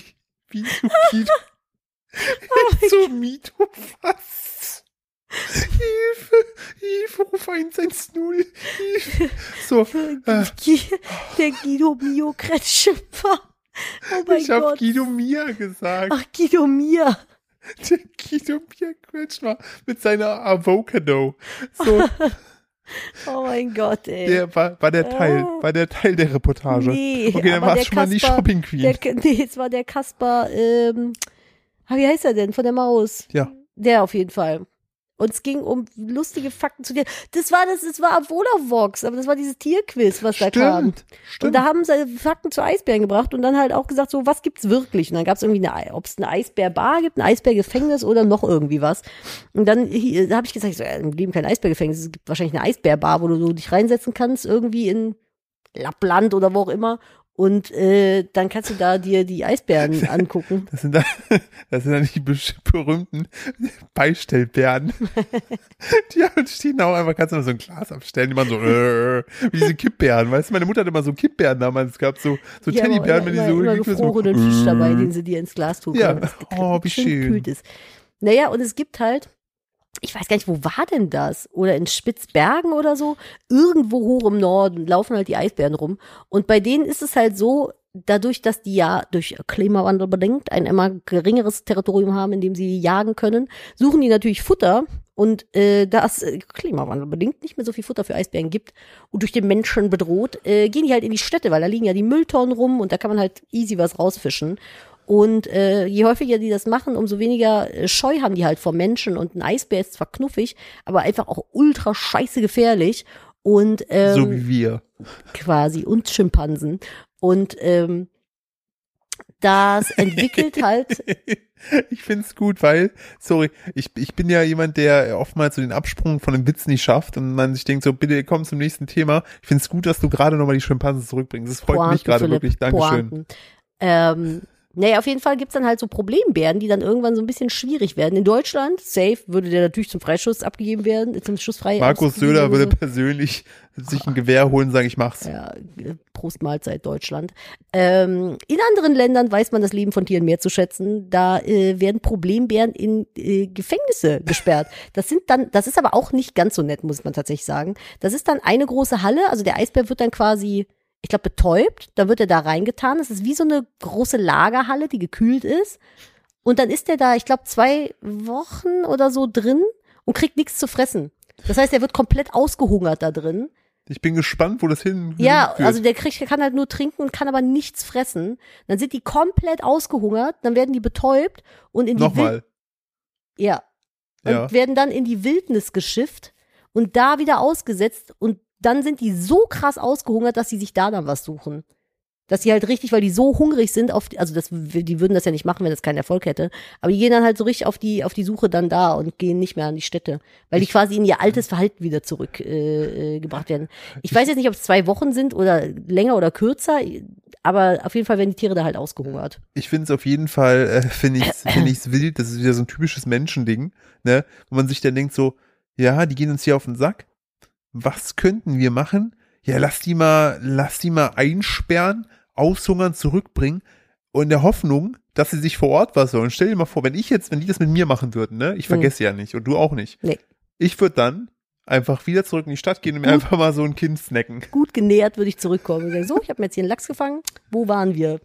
wie du Guido. so Mito, was? Hilfe, Hilfe, ruf 110, Hilfe. So, (laughs) äh, Gui- Der Guido Mio Kretschmer. Oh mein ich Gott. Guido Mia gesagt. Ach, Guido Mia. Der Guido Mia Kretschmer mit seiner Avocado. So, (laughs) Oh mein Gott, ey. der war, war der Teil, Ah. war der Teil der Reportage. Nee, okay, dann war es schon mal nicht Kasper- Shopping Queen. Der, (laughs) nee, es war der Kasper, ähm, ah, wie heißt er denn? Von der Maus. Ja. Der auf jeden Fall. Und es ging um lustige Fakten zu dir. Das war das, es war Avolavox, aber das war dieses Tierquiz, was da kam. Stimmt, Und stimmt. da haben sie Fakten zu Eisbären gebracht und dann halt auch gesagt, so, was gibt's wirklich? Und dann gab's irgendwie eine, ob es eine Eisbärbar gibt, ein Eisbärgefängnis oder noch irgendwie was. Und dann hi- da habe ich gesagt, so, ja, im Leben kein Eisbärgefängnis, es gibt wahrscheinlich eine Eisbärbar, wo du so dich reinsetzen kannst, irgendwie in Lappland oder wo auch immer. Und äh, dann kannst du da dir die Eisbären (laughs) angucken. Das sind, da, (laughs) das sind dann die berühmten Beistellbären. (laughs) die stehen auch einfach, kannst du mal so ein Glas abstellen, die machen so, äh, wie diese Kippbären. Weißt du, meine Mutter hatte immer so Kippbären damals. Es gab so, so auch Teddybären, wenn die so, immer liegt, so gefrorenen Fisch dabei, den sie dir ins Glas tun Ja. Oh, wie schön schön. gekühlt ist. Naja, und es gibt halt, ich weiß gar nicht, wo war denn das? Oder in Spitzbergen oder so? Irgendwo hoch im Norden laufen halt die Eisbären rum. Und bei denen ist es halt so, dadurch, dass die ja durch Klimawandel bedingt ein immer geringeres Territorium haben, in dem sie jagen können, suchen die natürlich Futter. Und äh, da es äh, Klimawandel bedingt nicht mehr so viel Futter für Eisbären gibt und durch den Menschen bedroht, äh, gehen die halt in die Städte, weil da liegen ja die Mülltonnen rum und da kann man halt easy was rausfischen. Und äh, je häufiger die das machen, umso weniger äh, Scheu haben die halt vor Menschen. Und ein Eisbär ist zwar knuffig, aber einfach auch ultra scheiße gefährlich. Und ähm, so wie wir. quasi und Schimpansen. Und ähm, das (laughs) entwickelt halt, Ich find's gut, weil, sorry, ich, ich bin ja jemand, der oftmals so den Absprung von einem Witz nicht schafft und man sich denkt so, bitte komm zum nächsten Thema. Ich find's gut, dass du gerade nochmal die Schimpansen zurückbringst. Das freut mich Pointen, gerade Philipp, wirklich. Dankeschön. Pointen. Ähm, naja, auf jeden Fall gibt's dann halt so Problembären, die dann irgendwann so ein bisschen schwierig werden. In Deutschland, safe, würde der natürlich zum Freischuss abgegeben werden, zum schussfrei. Markus ausgegeben Söder würde persönlich sich ein Gewehr holen und sagen, ich mach's. Ja, Prost Mahlzeit Deutschland. Ähm, in anderen Ländern weiß man das Leben von Tieren mehr zu schätzen. Da äh, werden Problembären in äh, Gefängnisse gesperrt. (laughs) Das sind dann, das ist aber auch nicht ganz so nett, muss man tatsächlich sagen. Das ist dann eine große Halle. Also der Eisbär wird dann quasi, ich glaube, betäubt. Dann wird er da reingetan. Das ist wie so eine große Lagerhalle, die gekühlt ist. Und dann ist er da, ich glaube, zwei Wochen oder so drin und kriegt nichts zu fressen. Das heißt, er wird komplett ausgehungert da drin. Ich bin gespannt, wo das hin Ja, also der kriegt, kann halt nur trinken und kann aber nichts fressen. Dann sind die komplett ausgehungert, dann werden die betäubt und in die Wild Nochmal. ja, und Ja. werden dann in die Wildnis geschifft und da wieder ausgesetzt und dann sind die so krass ausgehungert, dass sie sich da dann was suchen. Dass sie halt richtig, weil die so hungrig sind auf, die, also das, die würden das ja nicht machen, wenn das keinen Erfolg hätte. Aber die gehen dann halt so richtig auf die, auf die Suche dann da und gehen nicht mehr an die Städte. Weil die quasi in ihr altes Verhalten wieder zurückgebracht äh, äh, gebracht werden. Ich weiß jetzt nicht, ob es zwei Wochen sind oder länger oder kürzer, aber auf jeden Fall werden die Tiere da halt ausgehungert. Ich finde es auf jeden Fall, äh, finde ich find ich's wild, das ist wieder so ein typisches Menschending, ne? Wo man sich dann denkt so, ja, die gehen uns hier auf den Sack. Was könnten wir machen? Ja, lass die mal, lass die mal einsperren, aushungern, zurückbringen und in der Hoffnung, dass sie sich vor Ort was sollen. Stell dir mal vor, wenn ich jetzt, wenn die das mit mir machen würden, ne? Ich vergesse ja nicht und du auch nicht. Nee. Ich würde dann einfach wieder zurück in die Stadt gehen und mir einfach mal so ein Kind snacken. gut genährt würde ich zurückkommen so, ich habe mir jetzt hier einen Lachs gefangen. Wo waren wir?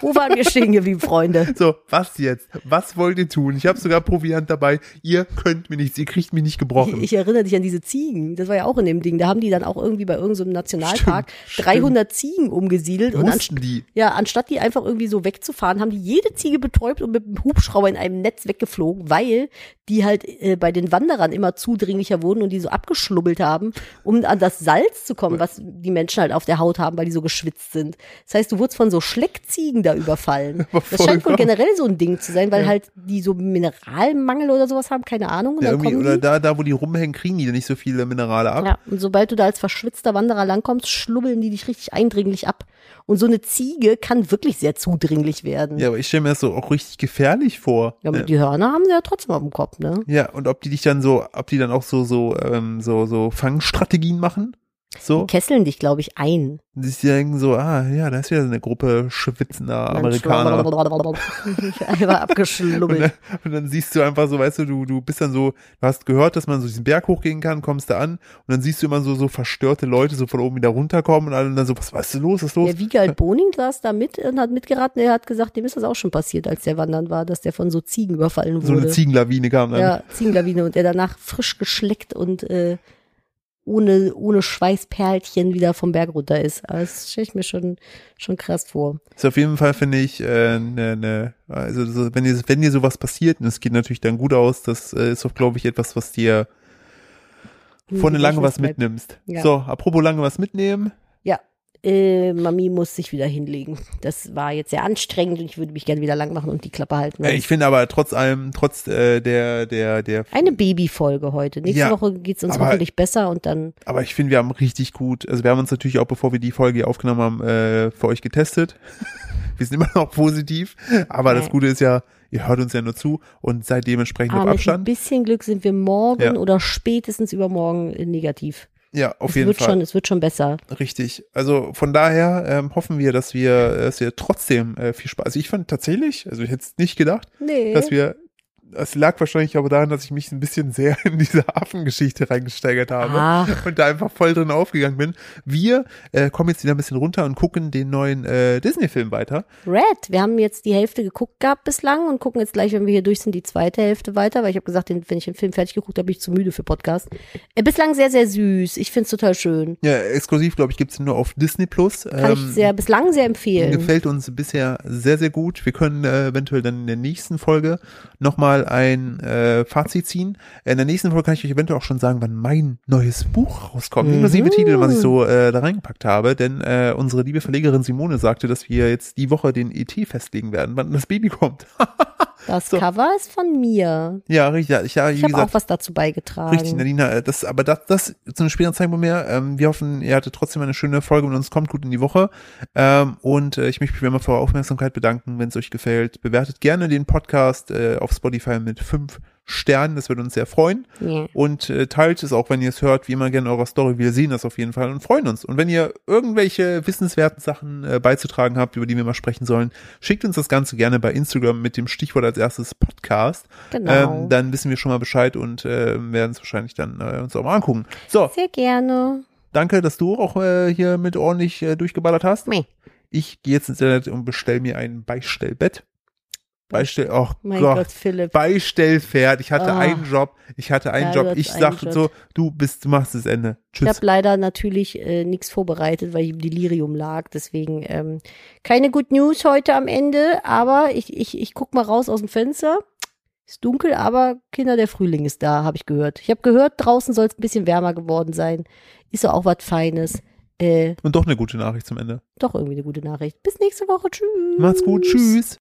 Wo waren wir stehen geblieben, Freunde? (laughs) So, was jetzt? Was wollt ihr tun? Ich habe sogar Proviant dabei. Ihr könnt mir nichts, ihr kriegt mich nicht Ich, gebrochen. ich erinnere dich an diese Ziegen. Das war ja auch in dem Ding. Da haben die dann auch irgendwie bei irgendeinem so einem Nationalpark Stimmt, 300 Ziegen umgesiedelt. Und Mussten anst die. ja, anstatt die einfach irgendwie so wegzufahren, haben die jede Ziege betäubt und mit dem Hubschrauber in einem Netz weggeflogen, weil die halt äh, bei den Wanderern immer zudringlicher wurden und die so abgeschlubbelt haben, um an das Salz zu kommen, was die Menschen halt auf der Haut haben, weil die so geschwitzt sind. Das heißt, du wurdest von so Schleckziegen da überfallen. (laughs) Das scheint wohl generell so ein Ding zu sein, weil halt die so Mineralmangel oder sowas haben, keine Ahnung. Ja, irgendwie, oder da, da, wo die rumhängen, kriegen die nicht so viele Minerale ab. ja, und sobald du da als verschwitzter Wanderer langkommst, schlubbeln die dich richtig eindringlich ab. Und so eine Ziege kann wirklich sehr zudringlich werden. Ja, aber ich stelle mir das so auch richtig gefährlich vor. Ja, aber Ja. die Hörner haben sie ja trotzdem auf dem Kopf, ne? Ja, und ob die dich dann so, ob die dann auch so, so, ähm, so, so Fangstrategien machen? So, Kesseln dich, glaube ich, ein. und sich denken so, ah, ja, da ist wieder eine Gruppe schwitzender Amerikaner. (laughs) Einfach Und abgeschlubbelt. dann, und dann siehst du einfach so, weißt du, du, du bist dann so, du hast gehört, dass man so diesen Berg hochgehen kann, kommst da an und dann siehst du immer so, so verstörte Leute so von oben wieder runterkommen und alle dann so, was, was ist denn los, was ist los? Der Wiegald Boning saß da mit und hat mitgeraten. Er hat gesagt, dem ist das auch schon passiert, als der wandern war, dass der von so Ziegen überfallen so eine wurde. Ziegenlawine kam dann. ja, Ziegenlawine und der danach frisch geschleckt und äh, ohne, ohne Schweißperlchen wieder vom Berg runter ist. Das stelle ich mir schon, schon krass vor. Ist auf jeden Fall, finde ich, äh, ne, ne, also so, wenn dir, wenn dir sowas passiert, und es geht natürlich dann gut aus, das äh, ist auch, glaube ich, etwas, was dir von Hm, lange was mitnimmst. Ja. So, apropos lange was mitnehmen. Ja, äh, Mami muss sich wieder hinlegen. Das war jetzt sehr anstrengend und ich würde mich gerne wieder lang machen und die Klappe halten. Äh, ich finde aber trotz allem, trotz äh, der, der, der, Eine Babyfolge heute. Nächste Ja, Woche geht's uns aber- hoffentlich besser und dann aber ich finde, wir haben richtig gut, also wir haben uns natürlich auch, bevor wir die Folge hier aufgenommen haben, äh, für euch getestet. (laughs) wir sind immer noch positiv, aber das Ja. Gute ist ja, ihr hört uns ja nur zu und seid dementsprechend aber auf mit ein Abstand. bisschen Glück sind wir morgen Ja. oder spätestens übermorgen negativ. Ja, auf es jeden wird Fall. schon, es wird schon besser. Richtig. Also von daher ähm, hoffen wir, dass wir, dass wir trotzdem äh, viel Spaß. Also ich fand tatsächlich, also ich hätte es nicht gedacht, Nee. dass wir Es lag wahrscheinlich aber daran, dass ich mich ein bisschen sehr (laughs) in diese Affengeschichte reingesteigert habe Ach. und da einfach voll drin aufgegangen bin. Wir äh, kommen jetzt wieder ein bisschen runter und gucken den neuen äh, Disney-Film weiter. Red, wir haben jetzt die Hälfte geguckt gehabt bislang und gucken jetzt gleich, wenn wir hier durch sind, die zweite Hälfte weiter, weil ich habe gesagt, den, wenn ich den Film fertig geguckt habe, bin ich zu müde für Podcast. Äh, bislang sehr, sehr süß. Ich find's total schön. Ja, exklusiv, glaube ich, gibt's ihn nur auf Disney Plus. Kann ich sehr, bislang sehr empfehlen. Gefällt uns bisher sehr, sehr gut. Wir können äh, eventuell dann in der nächsten Folge nochmal ein äh, Fazit ziehen. In der nächsten Folge kann ich euch eventuell auch schon sagen, wann mein neues Buch rauskommt. Mhm. Inklusive Titel, was ich so äh, da reingepackt habe. Denn äh, unsere liebe Verlegerin Simone sagte, dass wir jetzt die Woche den ET festlegen werden, wann das Baby kommt. (laughs) Das So. Cover ist von mir. ja, richtig. Ich, ja, Ich habe auch was dazu beigetragen. Richtig, Nadina, äh, das, aber das, das zu einem späteren Zeitpunkt mehr. Ähm, wir hoffen, ihr hattet trotzdem eine schöne Folge und uns kommt gut in die Woche. Ähm, und äh, ich möchte mich wie immer für eure Aufmerksamkeit bedanken, wenn es euch gefällt. Bewertet gerne den Podcast äh, auf Spotify mit fünf Sternen, das würde uns sehr freuen. Ja. Und äh, teilt es auch, wenn ihr es hört, wie immer gerne eurer Story. Wir sehen das auf jeden Fall und freuen uns. Und wenn ihr irgendwelche wissenswerten Sachen äh, beizutragen habt, über die wir mal sprechen sollen, schickt uns das Ganze gerne bei Instagram mit dem Stichwort als erstes Podcast. Genau. Ähm, dann wissen wir schon mal Bescheid und äh, werden es wahrscheinlich dann äh, uns auch mal angucken. So, Sehr gerne. danke, dass du auch äh, hier mit ordentlich äh, durchgeballert hast. Meh. Ich gehe jetzt ins Internet und bestell mir ein Beistellbett. Beistell, oh Mein Gott. Gott, Philipp. Beistellpferd. Ich hatte Ah. einen Job. Ich hatte einen Ja, Job. Ich einen sag Job. so, du bist, du machst das Ende. Ich Tschüss. habe leider natürlich äh, nichts vorbereitet, weil ich im Delirium lag. Deswegen ähm, keine Good News heute am Ende. Aber ich, ich, ich guck mal raus aus dem Fenster. Ist dunkel, aber Kinder, der Frühling ist da, habe ich gehört. Ich habe gehört, draußen soll es ein bisschen wärmer geworden sein. Ist so auch was Feines. Äh, Und doch eine gute Nachricht zum Ende. doch irgendwie eine gute Nachricht. Bis nächste Woche. Tschüss. Macht's gut. Tschüss.